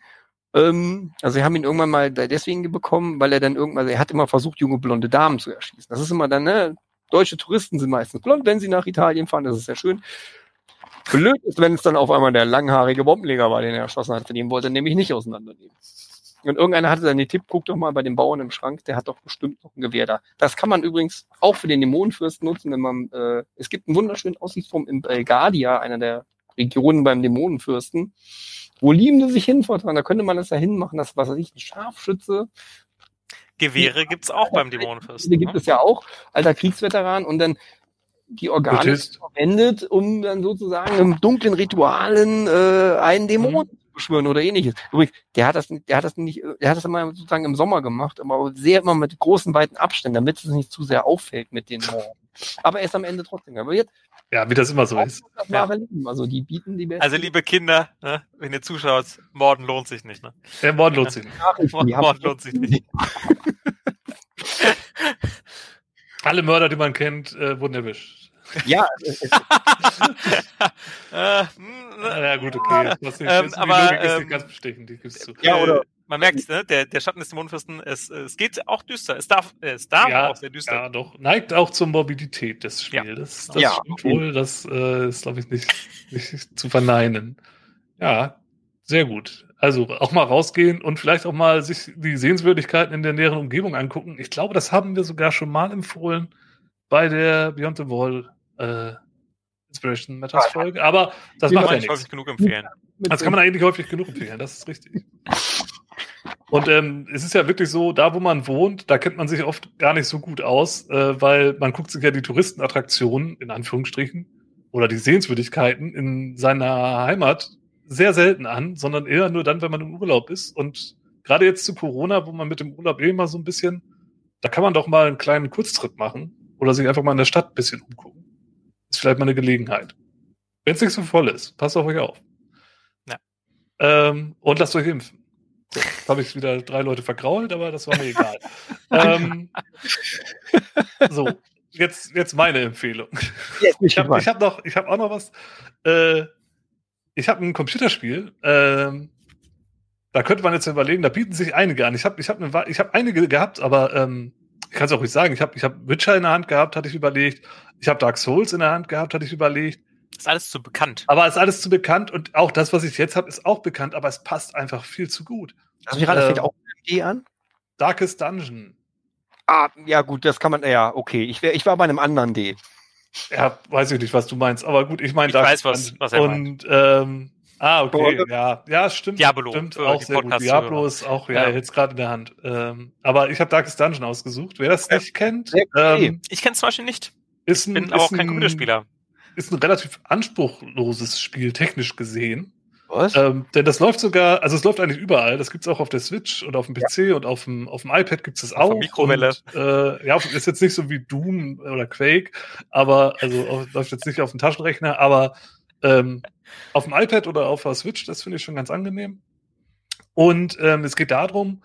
Speaker 3: ähm, also wir haben ihn irgendwann mal deswegen bekommen, weil er dann irgendwann, er hat immer versucht, junge blonde Damen zu erschießen. Das ist immer dann, ne, deutsche Touristen sind meistens blond, wenn sie nach Italien fahren, das ist sehr schön. Blöd ist, wenn es dann auf einmal der langhaarige Bombenleger war, den er erschossen hat, den wollte er nämlich nicht auseinandernehmen. Und irgendeiner hatte dann den Tipp, guck doch mal bei dem Bauern im Schrank, der hat doch bestimmt noch ein Gewehr da. Das kann man übrigens auch für den Dämonenfürst nutzen, wenn man, äh, es gibt einen wunderschönen Aussichtsturm in Belgadia, einer der Regionen beim Dämonenfürsten. Wo lieben die sich hin, Fortran? Da könnte man das ja hinmachen, das, was weiß ich, ein Scharfschütze.
Speaker 2: Gewehre gibt's auch beim Dämonenfürsten.
Speaker 3: Die gibt
Speaker 2: ne?
Speaker 3: es ja auch, alter Kriegsveteran und dann die Organe verwendet, um dann sozusagen im dunklen Ritualen äh, einen Dämon zu beschwören oder ähnliches. Übrigens, der hat das, der hat das nicht, der hat das immer sozusagen im Sommer gemacht, aber sehr immer mit großen weiten Abständen, damit es nicht zu sehr auffällt mit den Morden. Aber er ist am Ende trotzdem. Aber jetzt
Speaker 1: Ja, wie das immer so ist.
Speaker 3: Leben. Also die bieten die besten
Speaker 2: Also liebe Kinder, ne, wenn ihr zuschaut, Morden lohnt sich nicht. Ne?
Speaker 1: Der Mord lohnt sich nicht.
Speaker 3: Haben-
Speaker 2: Morden lohnt sich nicht.
Speaker 1: Alle Mörder, die man kennt, äh, wurden erwischt.
Speaker 3: Ja,
Speaker 2: Äh, hm,
Speaker 1: Ah, Ja, gut, okay. Das ist,
Speaker 2: Ähm,
Speaker 1: jetzt, die
Speaker 2: aber, ähm,
Speaker 1: ganz bestechend, die gibst du.
Speaker 3: Ja, oder-
Speaker 2: man merkt, ne, der, der Schatten des Dämonenfürsten, es, es geht auch düster. Es darf, es darf
Speaker 1: Ja,
Speaker 2: auch sehr düster.
Speaker 1: Ja, doch. Neigt auch zur Morbidität des Spiels. Das, das
Speaker 3: Ja,
Speaker 1: stimmt
Speaker 3: okay.
Speaker 1: wohl. Das äh, ist, glaube ich, nicht, nicht zu verneinen. Ja, sehr gut. Also auch mal rausgehen und vielleicht auch mal sich die Sehenswürdigkeiten in der näheren Umgebung angucken. Ich glaube, das haben wir sogar schon mal empfohlen bei der Beyond the Wall äh, Inspiration Matters Folge. Aber das
Speaker 2: Kann
Speaker 1: macht
Speaker 2: man
Speaker 1: ja
Speaker 2: nicht
Speaker 1: nichts.
Speaker 2: häufig genug empfehlen.
Speaker 1: Das kann man eigentlich häufig genug empfehlen, das ist richtig. Und ähm, es ist ja wirklich so, da wo man wohnt, da kennt man sich oft gar nicht so gut aus, äh, weil man guckt sich ja die Touristenattraktionen, in Anführungsstrichen, oder die Sehenswürdigkeiten in seiner Heimat sehr selten an, sondern eher nur dann, wenn man im Urlaub ist. Und gerade jetzt zu Corona, wo man mit dem Urlaub eh immer so ein bisschen, da kann man doch mal einen kleinen Kurztrip machen oder sich einfach mal in der Stadt ein bisschen umgucken. Ist vielleicht mal eine Gelegenheit. Wenn es nicht so voll ist, passt auf euch auf.
Speaker 2: Ja.
Speaker 1: Ähm, und lasst euch impfen. Jetzt habe ich wieder drei Leute vergrault, aber das war mir egal. ähm, so, jetzt, jetzt meine Empfehlung.
Speaker 3: Jetzt
Speaker 1: Ich habe hab noch, ich habe auch noch was. Äh, ich habe ein Computerspiel. Ähm, da könnte man jetzt überlegen, da bieten sich einige an. Ich habe ich hab eine, ich hab einige gehabt, aber ähm, ich kann es auch nicht sagen. Ich habe ich hab Witcher in der Hand gehabt, hatte ich überlegt. Ich habe Dark Souls in der Hand gehabt, hatte ich überlegt.
Speaker 2: Ist alles zu bekannt.
Speaker 1: Aber ist alles zu bekannt und auch das, was ich jetzt habe, ist auch bekannt, aber es passt einfach viel zu gut.
Speaker 3: Lass mich das
Speaker 1: Ähm,
Speaker 3: fängt auch mit D an.
Speaker 1: Darkest Dungeon.
Speaker 3: Ah, ja gut, das kann man, ja, okay. Ich, wär, ich war bei einem anderen D.
Speaker 1: Ja, weiß ich nicht, was du meinst, aber gut, ich meine
Speaker 2: Ich
Speaker 1: Darkest
Speaker 2: weiß, was- was er
Speaker 1: Und ähm, ah, okay,
Speaker 3: Boah,
Speaker 1: ja, ja, stimmt.
Speaker 2: Diablo,
Speaker 1: stimmt, auch sehr gut. Diablo ist auch, ja,
Speaker 2: Ja.
Speaker 1: jetzt gerade in der Hand. Ähm, aber ich habe Darkest Dungeon ausgesucht. Wer das
Speaker 3: Ja.
Speaker 1: nicht kennt,
Speaker 3: gut.
Speaker 1: ähm,
Speaker 2: Ich kenne es zum Beispiel nicht.
Speaker 1: ist ein,
Speaker 2: Bin aber auch kein
Speaker 1: ein,
Speaker 2: Computerspieler.
Speaker 1: Ist ein relativ anspruchloses Spiel, technisch gesehen.
Speaker 3: Was?
Speaker 1: Ähm, denn das läuft sogar, also es läuft eigentlich überall. Das gibt's auch auf der Switch und auf dem PC und auf dem, auf dem iPad gibt's das
Speaker 2: Auf der
Speaker 1: auch.
Speaker 2: Mikrowelle.
Speaker 1: Und, äh, ja, ist jetzt nicht so wie Doom oder Quake, aber also auf, läuft jetzt nicht auf dem Taschenrechner, aber ähm, auf dem iPad oder auf der Switch, das finde ich schon ganz angenehm. Und ähm, es geht darum,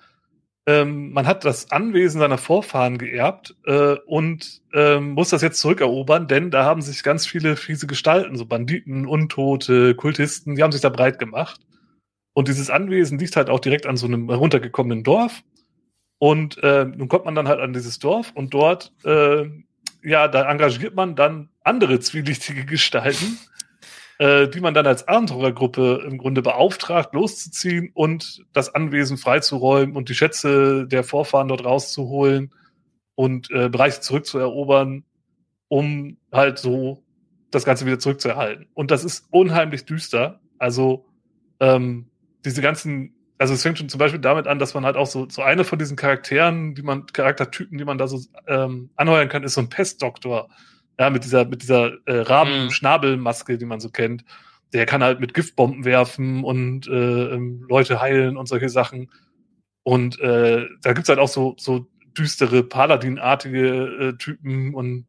Speaker 1: ähm, man hat das Anwesen seiner Vorfahren geerbt äh, und ähm, muss das jetzt zurückerobern, denn da haben sich ganz viele fiese Gestalten, so Banditen, Untote, Kultisten, die haben sich da breit gemacht. Und dieses Anwesen liegt halt auch direkt an so einem heruntergekommenen Dorf. Und äh, nun kommt man dann halt an dieses Dorf und dort, äh, ja, da engagiert man dann andere zwielichtige Gestalten, äh, die man dann als Abenteurergruppe im Grunde beauftragt, loszuziehen und das Anwesen freizuräumen und die Schätze der Vorfahren dort rauszuholen und äh, Bereiche zurückzuerobern, um halt so das Ganze wieder zurückzuerhalten. Und das ist unheimlich düster. Also ähm, diese ganzen, also es fängt schon zum Beispiel damit an, dass man halt auch so, so eine von diesen Charakteren, die man, Charaktertypen, die man da so ähm, anheuern kann, ist so ein Pestdoktor. Ja, mit dieser, mit dieser äh, Raben-Schnabelmaske, die man so kennt. Der kann halt mit Giftbomben werfen und äh, ähm, Leute heilen und solche Sachen. Und äh, da gibt's halt auch so, so düstere, Paladin-artige äh, Typen und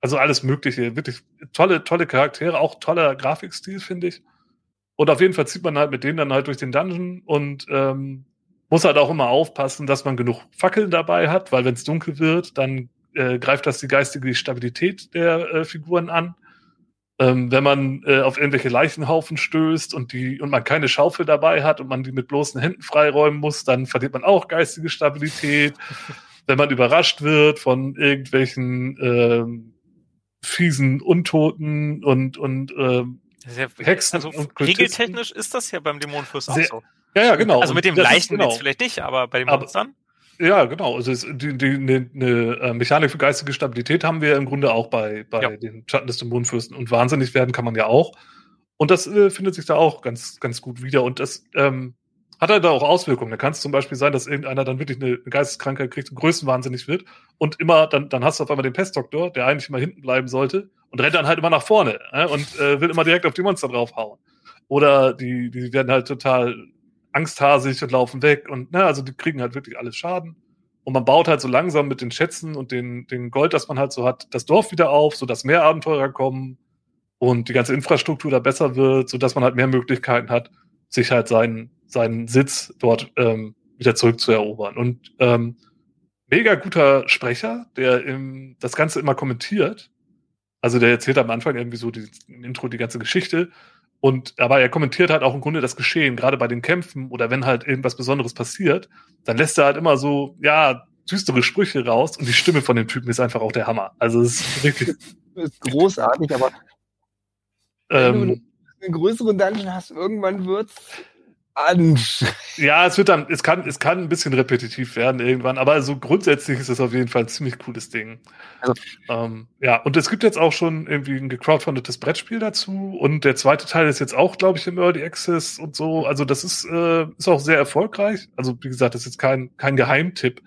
Speaker 1: also alles Mögliche. Wirklich tolle, tolle Charaktere, auch toller Grafikstil, finde ich. Und auf jeden Fall zieht man halt mit denen dann halt durch den Dungeon und ähm, muss halt auch immer aufpassen, dass man genug Fackeln dabei hat, weil wenn es dunkel wird, dann äh, greift das die geistige Stabilität der äh, Figuren an. Ähm, wenn man äh, auf irgendwelche Leichenhaufen stößt und die und man keine Schaufel dabei hat und man die mit bloßen Händen freiräumen muss, dann verliert man auch geistige Stabilität. wenn man überrascht wird von irgendwelchen ähm, fiesen Untoten und und ähm,
Speaker 2: ja,
Speaker 1: Hexen
Speaker 2: also
Speaker 1: und Kultisten.
Speaker 2: regeltechnisch ist das ja beim Dämonenfürst auch so.
Speaker 1: ja ja genau
Speaker 2: Also mit dem Leichen
Speaker 1: genau.
Speaker 2: jetzt vielleicht nicht, aber bei den Monstern.
Speaker 1: Ja, genau. Also eine, eine äh, Mechanik für geistige Stabilität haben wir im Grunde auch bei, bei
Speaker 2: Ja.
Speaker 1: den Schatten des Dämonenfürsten. Und wahnsinnig werden kann man ja auch. Und das äh, findet sich da auch ganz, ganz gut wieder. Und das ähm, hat halt auch Auswirkungen. Da kann es zum Beispiel sein, dass irgendeiner dann wirklich eine Geisteskrankheit kriegt und größenwahnsinnig wird. Und immer, dann, dann hast du auf einmal den Pestdoktor, der eigentlich immer hinten bleiben sollte und rennt dann halt immer nach vorne äh, und äh, will immer direkt auf die Monster draufhauen. Oder die, die werden halt total angsthasig und laufen weg und ne, also die kriegen halt wirklich alles Schaden. Und man baut halt so langsam mit den Schätzen und den, den Gold, das man halt so hat, das Dorf wieder auf, sodass mehr Abenteurer kommen und die ganze Infrastruktur da besser wird, sodass man halt mehr Möglichkeiten hat, sich halt seinen, seinen Sitz dort ähm, wieder zurückzuerobern. Und ähm, mega guter Sprecher, der im, das Ganze immer kommentiert. Also der erzählt am Anfang irgendwie so die, im Intro die ganze Geschichte. Und aber er kommentiert halt auch im Grunde das Geschehen, gerade bei den Kämpfen oder wenn halt irgendwas Besonderes passiert, dann lässt er halt immer so, ja, düstere Sprüche raus und die Stimme von dem Typen ist einfach auch der Hammer. Also es ist richtig.
Speaker 3: Das ist großartig, aber wenn du
Speaker 1: ähm,
Speaker 3: einen größeren Dungeon hast, irgendwann wird's an.
Speaker 1: ja, es wird dann, es kann, es kann ein bisschen repetitiv werden irgendwann, aber so grundsätzlich ist es auf jeden Fall ein ziemlich cooles Ding.
Speaker 3: Also-
Speaker 1: ähm, ja, und es gibt jetzt auch schon irgendwie ein gecrowdfundetes Brettspiel dazu und der zweite Teil ist jetzt auch, glaube ich, im Early Access und so. Also das ist, äh, ist auch sehr erfolgreich. Also wie gesagt, das ist jetzt kein, kein Geheimtipp.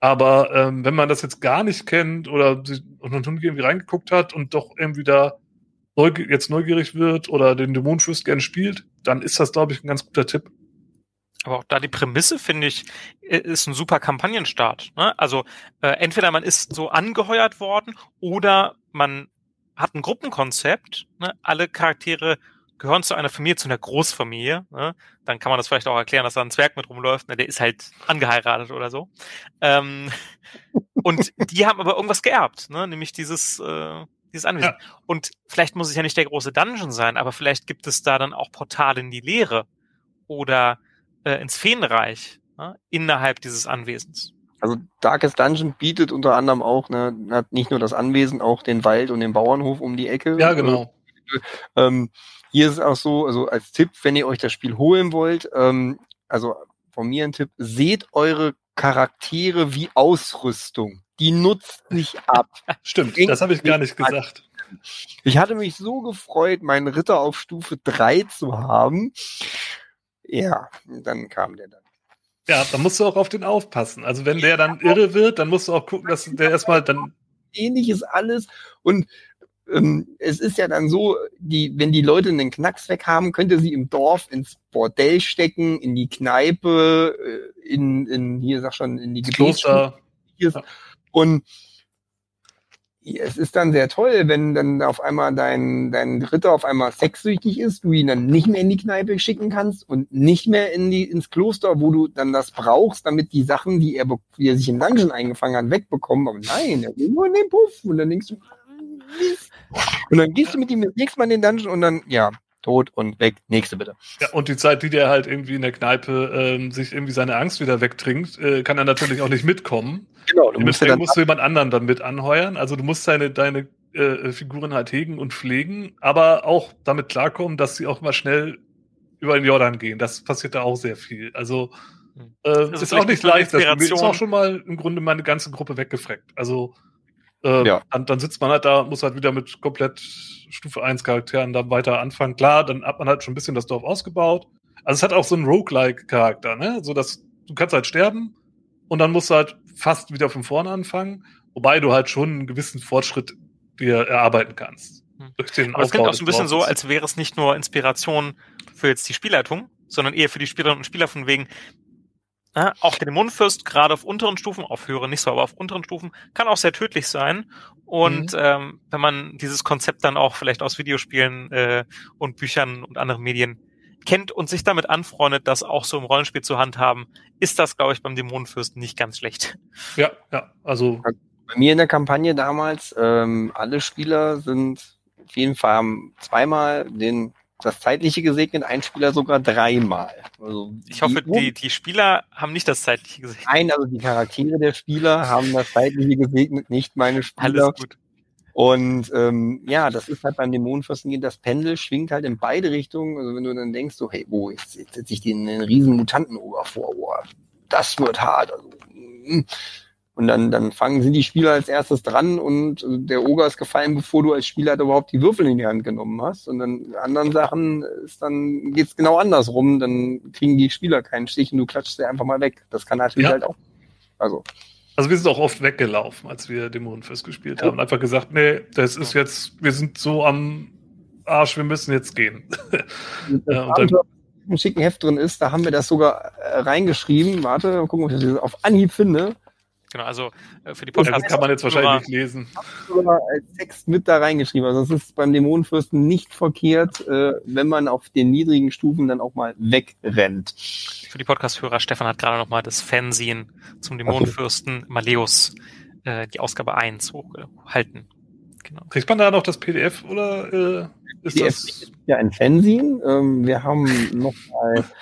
Speaker 1: Aber ähm, wenn man das jetzt gar nicht kennt oder sich und noch nie irgendwie reingeguckt hat und doch irgendwie da jetzt neugierig wird oder den Dämonenfürst gerne spielt, dann ist das, glaube ich, ein ganz guter Tipp.
Speaker 2: Aber auch da die Prämisse, finde ich, ist ein super Kampagnenstart. Ne? Also äh, entweder man ist so angeheuert worden oder man hat ein Gruppenkonzept. Ne? Alle Charaktere gehören zu einer Familie, zu einer Großfamilie. Ne? Dann kann man das vielleicht auch erklären, dass da ein Zwerg mit rumläuft. Ne? Der ist halt angeheiratet oder so. Ähm, und die haben aber irgendwas geerbt, ne? nämlich dieses, äh, dieses Anwesen. Und vielleicht muss es ja nicht der große Dungeon sein, aber vielleicht gibt es da dann auch Portale in die Leere oder äh, ins Feenreich ne, innerhalb dieses Anwesens.
Speaker 3: Also Darkest Dungeon bietet unter anderem auch ne, hat nicht nur das Anwesen, auch den Wald und den Bauernhof um die Ecke.
Speaker 1: Ja, genau.
Speaker 3: Ähm, hier ist es auch so, also als Tipp, wenn ihr euch das Spiel holen wollt, ähm, also von mir ein Tipp, seht eure Charaktere wie Ausrüstung. Die nutzt nicht ab.
Speaker 1: Stimmt, das habe ich gar nicht gesagt.
Speaker 3: Ich hatte mich so gefreut, meinen Ritter auf Stufe 3 zu haben. Ja, dann kam der dann.
Speaker 1: Ja, da musst du auch auf den aufpassen. Also wenn der dann irre wird, dann musst du auch gucken, dass der erstmal dann.
Speaker 3: ähnliches alles. Und ähm, es ist ja dann so, die, wenn die Leute einen Knacks weg haben, könnt ihr sie im Dorf ins Bordell stecken, in die Kneipe, äh, in, in hier sag schon, in die
Speaker 1: Kloster.
Speaker 3: Gebetsschule. Und ja, es ist dann sehr toll, wenn dann auf einmal dein, dein Ritter auf einmal sexsüchtig ist, du ihn dann nicht mehr in die Kneipe schicken kannst und nicht mehr in die, ins Kloster, wo du dann das brauchst, damit die Sachen, die er, die er sich im Dungeon eingefangen hat, wegbekommen. Aber nein, er will nur in den Puff. Und dann denkst du. Und dann gehst du mit ihm das nächste Mal in den Dungeon und dann, ja, tot und weg. Nächste bitte.
Speaker 1: Ja, und die Zeit, die der halt irgendwie in der Kneipe ähm, sich irgendwie seine Angst wieder wegtrinkt, äh, kann er natürlich auch nicht mitkommen.
Speaker 3: Genau, du musst dann
Speaker 1: musst du jemand anderen dann mit anheuern. Also du musst deine, deine äh, Figuren halt hegen und pflegen, aber auch damit klarkommen, dass sie auch mal schnell über den Jordan gehen. Das passiert da auch sehr viel. Also äh, ist auch nicht leicht. Das ist auch schon mal im Grunde meine ganze Gruppe weggefreckt. Also äh,
Speaker 3: Ja.
Speaker 1: dann, dann sitzt man halt da, muss halt wieder mit komplett Stufe 1 Charakteren dann weiter anfangen. Klar, dann hat man halt schon ein bisschen das Dorf ausgebaut. Also es hat auch so einen Roguelike-Charakter, ne? So dass du kannst halt sterben und dann musst du halt fast wieder von vorne anfangen, wobei du halt schon einen gewissen Fortschritt dir erarbeiten kannst.
Speaker 2: Hm.
Speaker 1: Durch den
Speaker 2: Aber es klingt auch so ein bisschen so, als wäre es nicht nur Inspiration für jetzt die Spielleitung, sondern eher für die Spielerinnen und Spieler von wegen, ja, auch der Dämonenfürst, gerade auf unteren Stufen, auf höheren nicht so, aber auf unteren Stufen, kann auch sehr tödlich sein. Und
Speaker 1: Mhm.
Speaker 2: ähm, wenn man dieses Konzept dann auch vielleicht aus Videospielen äh, und Büchern und anderen Medien kennt und sich damit anfreundet, das auch so im Rollenspiel zu handhaben, ist das, glaube ich, beim Dämonenfürsten nicht ganz schlecht.
Speaker 1: Ja, ja, also
Speaker 3: bei mir in der Kampagne damals, ähm, alle Spieler sind auf jeden Fall haben zweimal den, das Zeitliche gesegnet, ein Spieler sogar dreimal. Also
Speaker 2: Ich hoffe,
Speaker 3: die,
Speaker 2: die, die Spieler haben nicht das Zeitliche gesehen.
Speaker 3: Nein, also die Charaktere der Spieler haben das Zeitliche gesegnet, nicht meine Spieler.
Speaker 2: Alles gut.
Speaker 3: Und ähm, ja, das ist halt beim Dämonenfürsten das Pendel schwingt halt in beide Richtungen. Also wenn du dann denkst, so, hey, wo, jetzt, jetzt setze ich den einen riesen Mutantenober vor, boah, das wird hart. Also, mm. Und dann, dann fangen sie die Spieler als erstes dran und der Oger ist gefallen, bevor du als Spieler halt überhaupt die Würfel in die Hand genommen hast. Und dann anderen Sachen ist dann geht's genau andersrum. Dann kriegen die Spieler keinen Stich und du klatschst sie einfach mal weg. Das kann natürlich ja. halt auch.
Speaker 1: Also. Also wir sind auch oft weggelaufen, als wir Dämonenfest gespielt haben. Einfach gesagt, nee, das ist jetzt, wir sind so am Arsch, wir müssen jetzt gehen.
Speaker 3: ja, und dann, im schicken Heft drin ist, da haben wir das sogar äh, reingeschrieben. Warte, mal gucken, ob ich das auf Anhieb finde.
Speaker 2: Genau, also äh, für die
Speaker 1: Podcast. Ja, kann man jetzt wahrscheinlich nicht lesen.
Speaker 3: als Text mit da reingeschrieben. Also es ist beim Dämonenfürsten nicht verkehrt, äh, wenn man auf den niedrigen Stufen dann auch mal wegrennt.
Speaker 2: Für die Podcast-Hörer, Stefan hat gerade nochmal das Fernsehen zum Dämonenfürsten okay. Maleus, äh, die Ausgabe 1 hochgehalten.
Speaker 1: Genau. Kriegt man da noch das PDF oder äh, ist PDF das?
Speaker 3: Ja ein Fanzine. Ähm, wir haben noch mal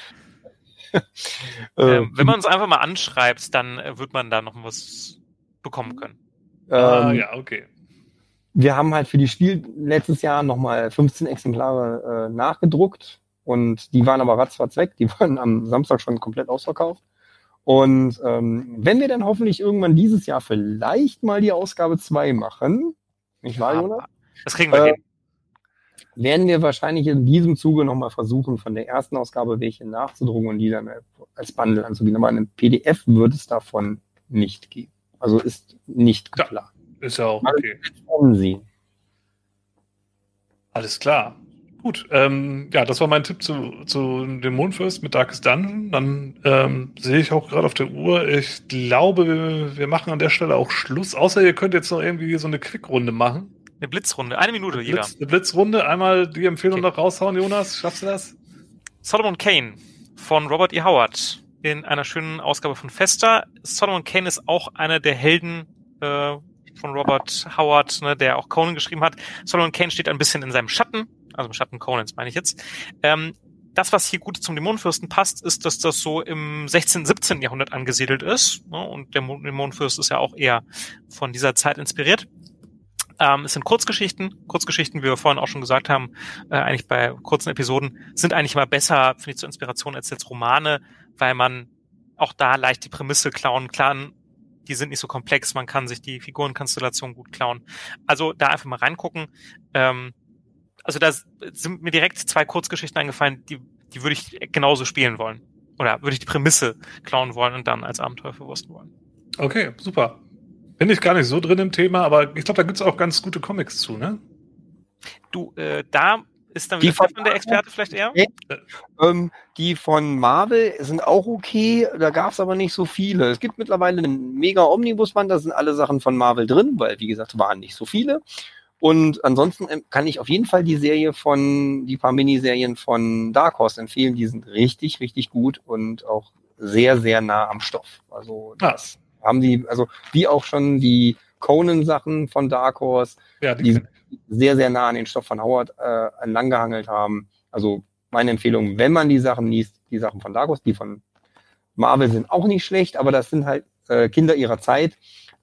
Speaker 2: ähm, wenn man uns einfach mal anschreibt, dann äh, wird man da noch was bekommen können.
Speaker 1: Ah, ähm, ja, okay.
Speaker 3: Wir haben halt für die Spiel letztes Jahr nochmal 15 Exemplare äh, nachgedruckt und die waren aber ratzfatz weg. Die waren am Samstag schon komplett ausverkauft. Und ähm, wenn wir dann hoffentlich irgendwann dieses Jahr vielleicht mal die Ausgabe 2 machen, nicht wahr, Jonas?
Speaker 2: Das kriegen wir äh, hin
Speaker 3: werden wir wahrscheinlich in diesem Zuge nochmal versuchen, von der ersten Ausgabe welche nachzudrucken und die dann als Bundle anzugehen. Aber ein PDF wird es davon nicht geben. Also ist nicht klar.
Speaker 1: Ja, ist ja auch okay.
Speaker 3: Sie.
Speaker 1: Alles klar. Gut, ähm, ja, das war mein Tipp zu, zu dem Mondfirst mit Darkest Dungeon. Dann ähm, sehe ich auch gerade auf der Uhr. Ich glaube, wir, wir machen an der Stelle auch Schluss. Außer ihr könnt jetzt noch irgendwie so eine Quickrunde machen.
Speaker 2: Eine Blitzrunde, eine Minute
Speaker 1: eine Blitz, Eine Blitzrunde, einmal die Empfehlung okay. noch raushauen, Jonas. Schaffst du das?
Speaker 2: Solomon Kane von Robert E. Howard in einer schönen Ausgabe von Festa. Solomon Kane ist auch einer der Helden äh, von Robert Howard, ne, der auch Conan geschrieben hat. Solomon Kane steht ein bisschen in seinem Schatten, also im Schatten Conans meine ich jetzt. Ähm, das, was hier gut zum Dämonenfürsten passt, ist, dass das so im 16., 17. Jahrhundert angesiedelt ist. Ne, und der Dämonenfürst ist ja auch eher von dieser Zeit inspiriert. Ähm, es sind Kurzgeschichten. Kurzgeschichten, wie wir vorhin auch schon gesagt haben, äh, eigentlich bei kurzen Episoden, sind eigentlich immer besser, finde ich, zur Inspiration als jetzt Romane, weil man auch da leicht die Prämisse klauen kann. Die sind nicht so komplex, man kann sich die Figurenkonstellation gut klauen. Also da einfach mal reingucken. Ähm, also da sind mir direkt zwei Kurzgeschichten eingefallen, die, die würde ich genauso spielen wollen. Oder würde ich die Prämisse klauen wollen und dann als Abenteuer verwursten wollen.
Speaker 1: Okay, super. Bin ich gar nicht so drin im Thema, aber ich glaube, da gibt es auch ganz gute Comics zu, ne?
Speaker 2: Du, äh, da ist dann wieder die von der Experte vielleicht eher?
Speaker 3: Ähm, die von Marvel sind auch okay, da gab es aber nicht so viele. Es gibt mittlerweile einen mega Omnibus-Band, da sind alle Sachen von Marvel drin, weil, wie gesagt, waren nicht so viele. Und ansonsten ähm, kann ich auf jeden Fall die Serie von, die paar Miniserien von Dark Horse empfehlen. Die sind richtig, richtig gut und auch sehr, sehr nah am Stoff. Also ah. das haben die, also wie auch schon die Conan-Sachen von Dark Horse, ja, die, die sehr, sehr nah an den Stoff von Howard äh, enlanggehangelt haben. Also meine Empfehlung, wenn man die Sachen liest, die Sachen von Dark Horse, die von Marvel sind auch nicht schlecht, aber das sind halt äh, Kinder ihrer Zeit.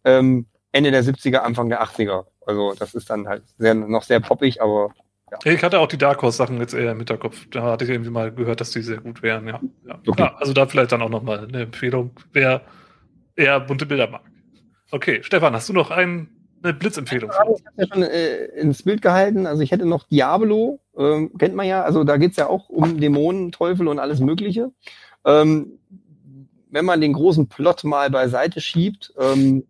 Speaker 3: Ähm, Ende der 70er, Anfang der 80er. Also das ist dann halt sehr, noch sehr poppig, aber
Speaker 1: ja. Ich hatte auch die Dark Horse Sachen jetzt eher im Hinterkopf. Da hatte ich irgendwie mal gehört, dass die sehr gut wären. Ja, ja. Okay. ja also da vielleicht dann auch nochmal eine Empfehlung. Wer eher bunte Bilder mag. Okay, Stefan, hast du noch ein, eine Blitzempfehlung?
Speaker 3: ich habe ja schon äh, ins Bild gehalten. Also ich hätte noch Diablo, ähm, kennt man ja. Also da geht's ja auch um Dämonen, Teufel und alles Mögliche. Ähm, wenn man den großen Plot mal beiseite schiebt, ähm,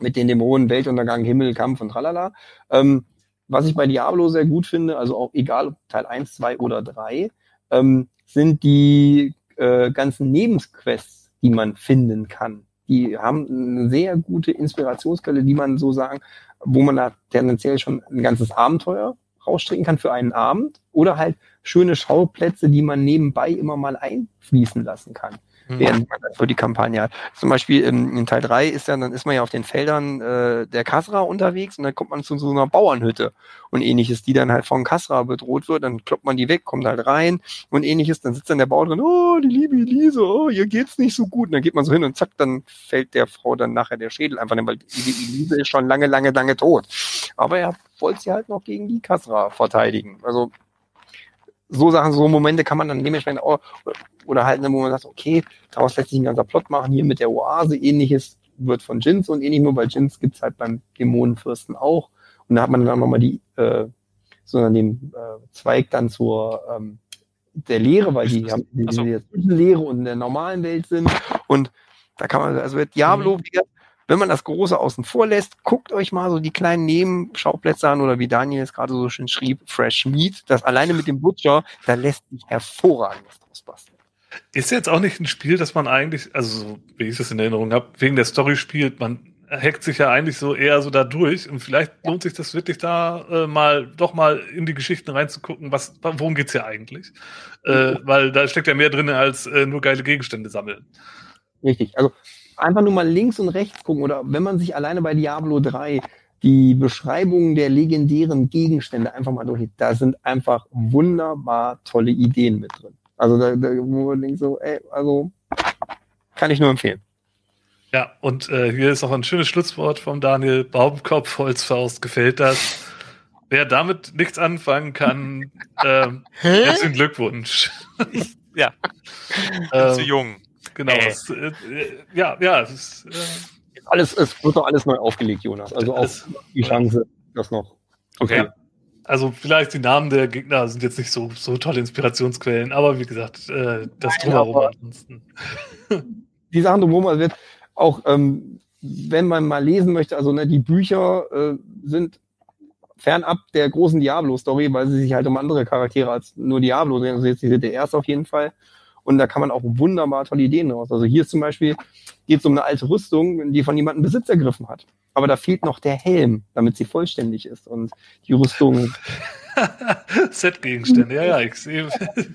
Speaker 3: mit den Dämonen, Weltuntergang, Himmel, Kampf und tralala. Ähm, was ich bei Diablo sehr gut finde, also auch egal ob Teil 1, 2 oder 3, ähm, sind die äh, ganzen Nebensquests die man finden kann. Die haben eine sehr gute Inspirationsquelle, die man so sagen, wo man da tendenziell schon ein ganzes Abenteuer rausstricken kann für einen Abend oder halt schöne Schauplätze, die man nebenbei immer mal einfließen lassen kann mhm. während man so die Kampagne hat. Zum Beispiel in, in Teil 3 ist dann, dann ist man ja auf den Feldern äh, der Kasra unterwegs und dann kommt man zu so einer Bauernhütte und ähnliches, die dann halt von Kasra bedroht wird, dann kloppt man die weg, kommt halt rein und ähnliches, dann sitzt dann der Bauer drin, oh, die liebe Elise, oh, ihr geht's nicht so gut. Und dann geht man so hin und zack, dann fällt der Frau dann nachher der Schädel einfach, weil die Elise ist schon lange, lange, lange tot. Aber er wollte sie halt noch gegen die Kasra verteidigen. Also so Sachen, so Momente kann man dann dementsprechend auch, oder halt, wo man sagt, okay, daraus lässt sich ein ganzer Plot machen, hier mit der Oase, ähnliches, wird von Jins und ähnlich nur, weil Jins gibt's halt beim Dämonenfürsten auch. Und da hat man dann auch nochmal die, äh, sondern den äh, Zweig dann zur ähm, der Lehre, weil die haben die, die der Zwischenlehre und in der normalen Welt sind. Und da kann man, also Diablo,
Speaker 2: Mhm.
Speaker 3: Wenn man das Große außen vor lässt, guckt euch mal so die kleinen Nebenschauplätze an oder wie Daniel es gerade so schön schrieb, Fresh Meat, das alleine mit dem Butcher, da lässt sich hervorragend was draus basteln.
Speaker 1: Ist jetzt auch nicht ein Spiel, das man eigentlich, also so wie ich es in Erinnerung habe, wegen der Story spielt. Man hackt sich ja eigentlich so eher so da durch und vielleicht lohnt sich das wirklich da äh, mal doch mal in die Geschichten reinzugucken, was worum geht's hier eigentlich? Äh, weil da steckt ja mehr drin als äh, nur geile Gegenstände sammeln.
Speaker 3: Richtig. Also einfach nur mal links und rechts gucken oder wenn man sich alleine bei Diablo 3 die Beschreibungen der legendären Gegenstände einfach mal durchgeht, da sind einfach wunderbar tolle Ideen mit drin. Also da, da wo man denkt so, ey, also kann ich nur empfehlen.
Speaker 1: Ja, und äh, hier ist auch ein schönes Schlusswort vom Daniel Baumkopf, Holzfaust, gefällt das. Wer damit nichts anfangen kann, ähm, herzlichen Glückwunsch.
Speaker 2: Ja,
Speaker 1: Ähm,
Speaker 2: zu jung.
Speaker 1: Genau.
Speaker 2: Äh.
Speaker 1: Das, äh, äh, ja, ja, es ist, äh,
Speaker 3: Alles, es wird doch alles neu aufgelegt, Jonas. Also auch
Speaker 1: alles-
Speaker 3: die Chance, das noch.
Speaker 2: Okay.
Speaker 1: Ja. Also vielleicht die Namen der Gegner sind jetzt nicht so, so tolle Inspirationsquellen, aber wie gesagt, äh, das
Speaker 3: Nein,
Speaker 1: drumherum ansonsten.
Speaker 3: die Sachen drumherum, also wird auch, ähm, wenn man mal lesen möchte, also ne, die Bücher äh, sind fernab der großen Diablo-Story, weil sie sich halt um andere Charaktere als nur Diablo drehen. Also jetzt die DDRs auf jeden Fall. Und da kann man auch wunderbar tolle Ideen raus. Also hier ist zum Beispiel, geht es um eine alte Rüstung, die von jemandem Besitz ergriffen hat. Aber da fehlt noch der Helm, damit sie vollständig ist. Und die Rüstung
Speaker 1: Set-Gegenstände, ja, ja, ich sehe.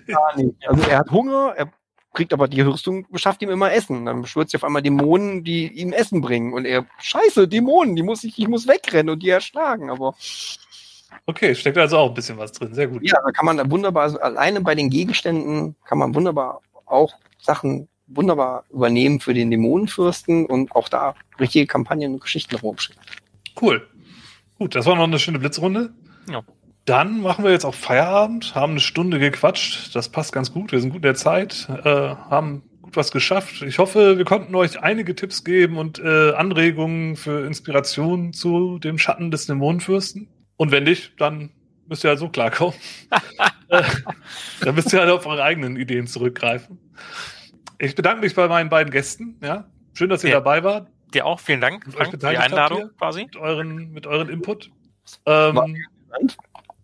Speaker 3: gar nicht. Also er hat Hunger, er kriegt aber die Rüstung, beschafft ihm immer Essen. Dann beschwört sich auf einmal Dämonen, die ihm Essen bringen. Und er, scheiße, Dämonen, die muss ich, ich muss wegrennen und die erschlagen. Aber
Speaker 1: Okay, steckt also auch ein bisschen was drin, sehr gut.
Speaker 3: ja, da kann man da wunderbar, also alleine bei den Gegenständen kann man wunderbar auch Sachen wunderbar übernehmen für den Dämonenfürsten und auch da richtige Kampagnen und Geschichten rumschicken.
Speaker 1: Cool. Gut, das war noch eine schöne Blitzrunde.
Speaker 2: Ja.
Speaker 1: Dann machen wir jetzt auch Feierabend, haben eine Stunde gequatscht. Das passt ganz gut. Wir sind gut in der Zeit, äh, haben gut was geschafft. Ich hoffe, wir konnten euch einige Tipps geben und äh, Anregungen für Inspiration zu dem Schatten des Dämonenfürsten. Und wenn nicht, dann müsst ihr halt so klarkommen. äh, dann müsst ihr halt auf eure eigenen Ideen zurückgreifen. Ich bedanke mich bei meinen beiden Gästen. Ja, schön, dass ihr
Speaker 2: Ja.
Speaker 1: dabei wart
Speaker 2: Dir auch vielen Dank, Frank, für die Einladung quasi.
Speaker 1: mit euren, mit euren Input. Ähm,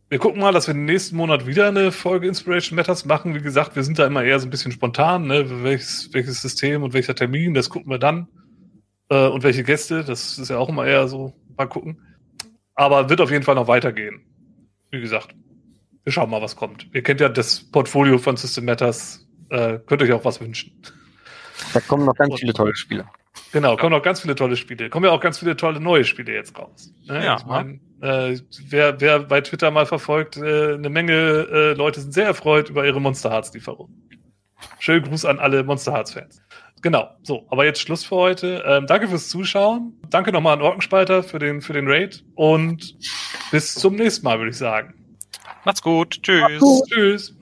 Speaker 1: wir gucken mal, dass wir den nächsten Monat wieder eine Folge Inspiration Matters machen. Wie gesagt, wir sind da immer eher so ein bisschen spontan, ne? welches, welches System und welcher Termin, das gucken wir dann. Äh, und welche Gäste, das ist ja auch immer eher so, mal gucken. Aber wird auf jeden Fall noch weitergehen. Wie gesagt, wir schauen mal, was kommt. Ihr kennt ja das Portfolio von System Matters, äh, könnt euch auch was wünschen.
Speaker 3: Da kommen noch ganz viele tolle Spiele.
Speaker 1: Genau, kommen auch ganz viele tolle Spiele. Kommen ja auch ganz viele tolle neue Spiele jetzt raus. Ne?
Speaker 2: Ja,
Speaker 1: ich mein, äh, wer, wer bei Twitter mal verfolgt, äh, eine Menge äh, Leute sind sehr erfreut über ihre Monster Hearts Lieferung. Schönen Gruß an alle Monster Hearts Fans. Genau, so, aber jetzt Schluss für heute. Ähm, danke fürs Zuschauen. Danke nochmal an Orkenspalter für den, für den Raid und bis zum nächsten Mal, würde ich sagen.
Speaker 2: Macht's gut. Tschüss.
Speaker 3: gut.
Speaker 1: Tschüss.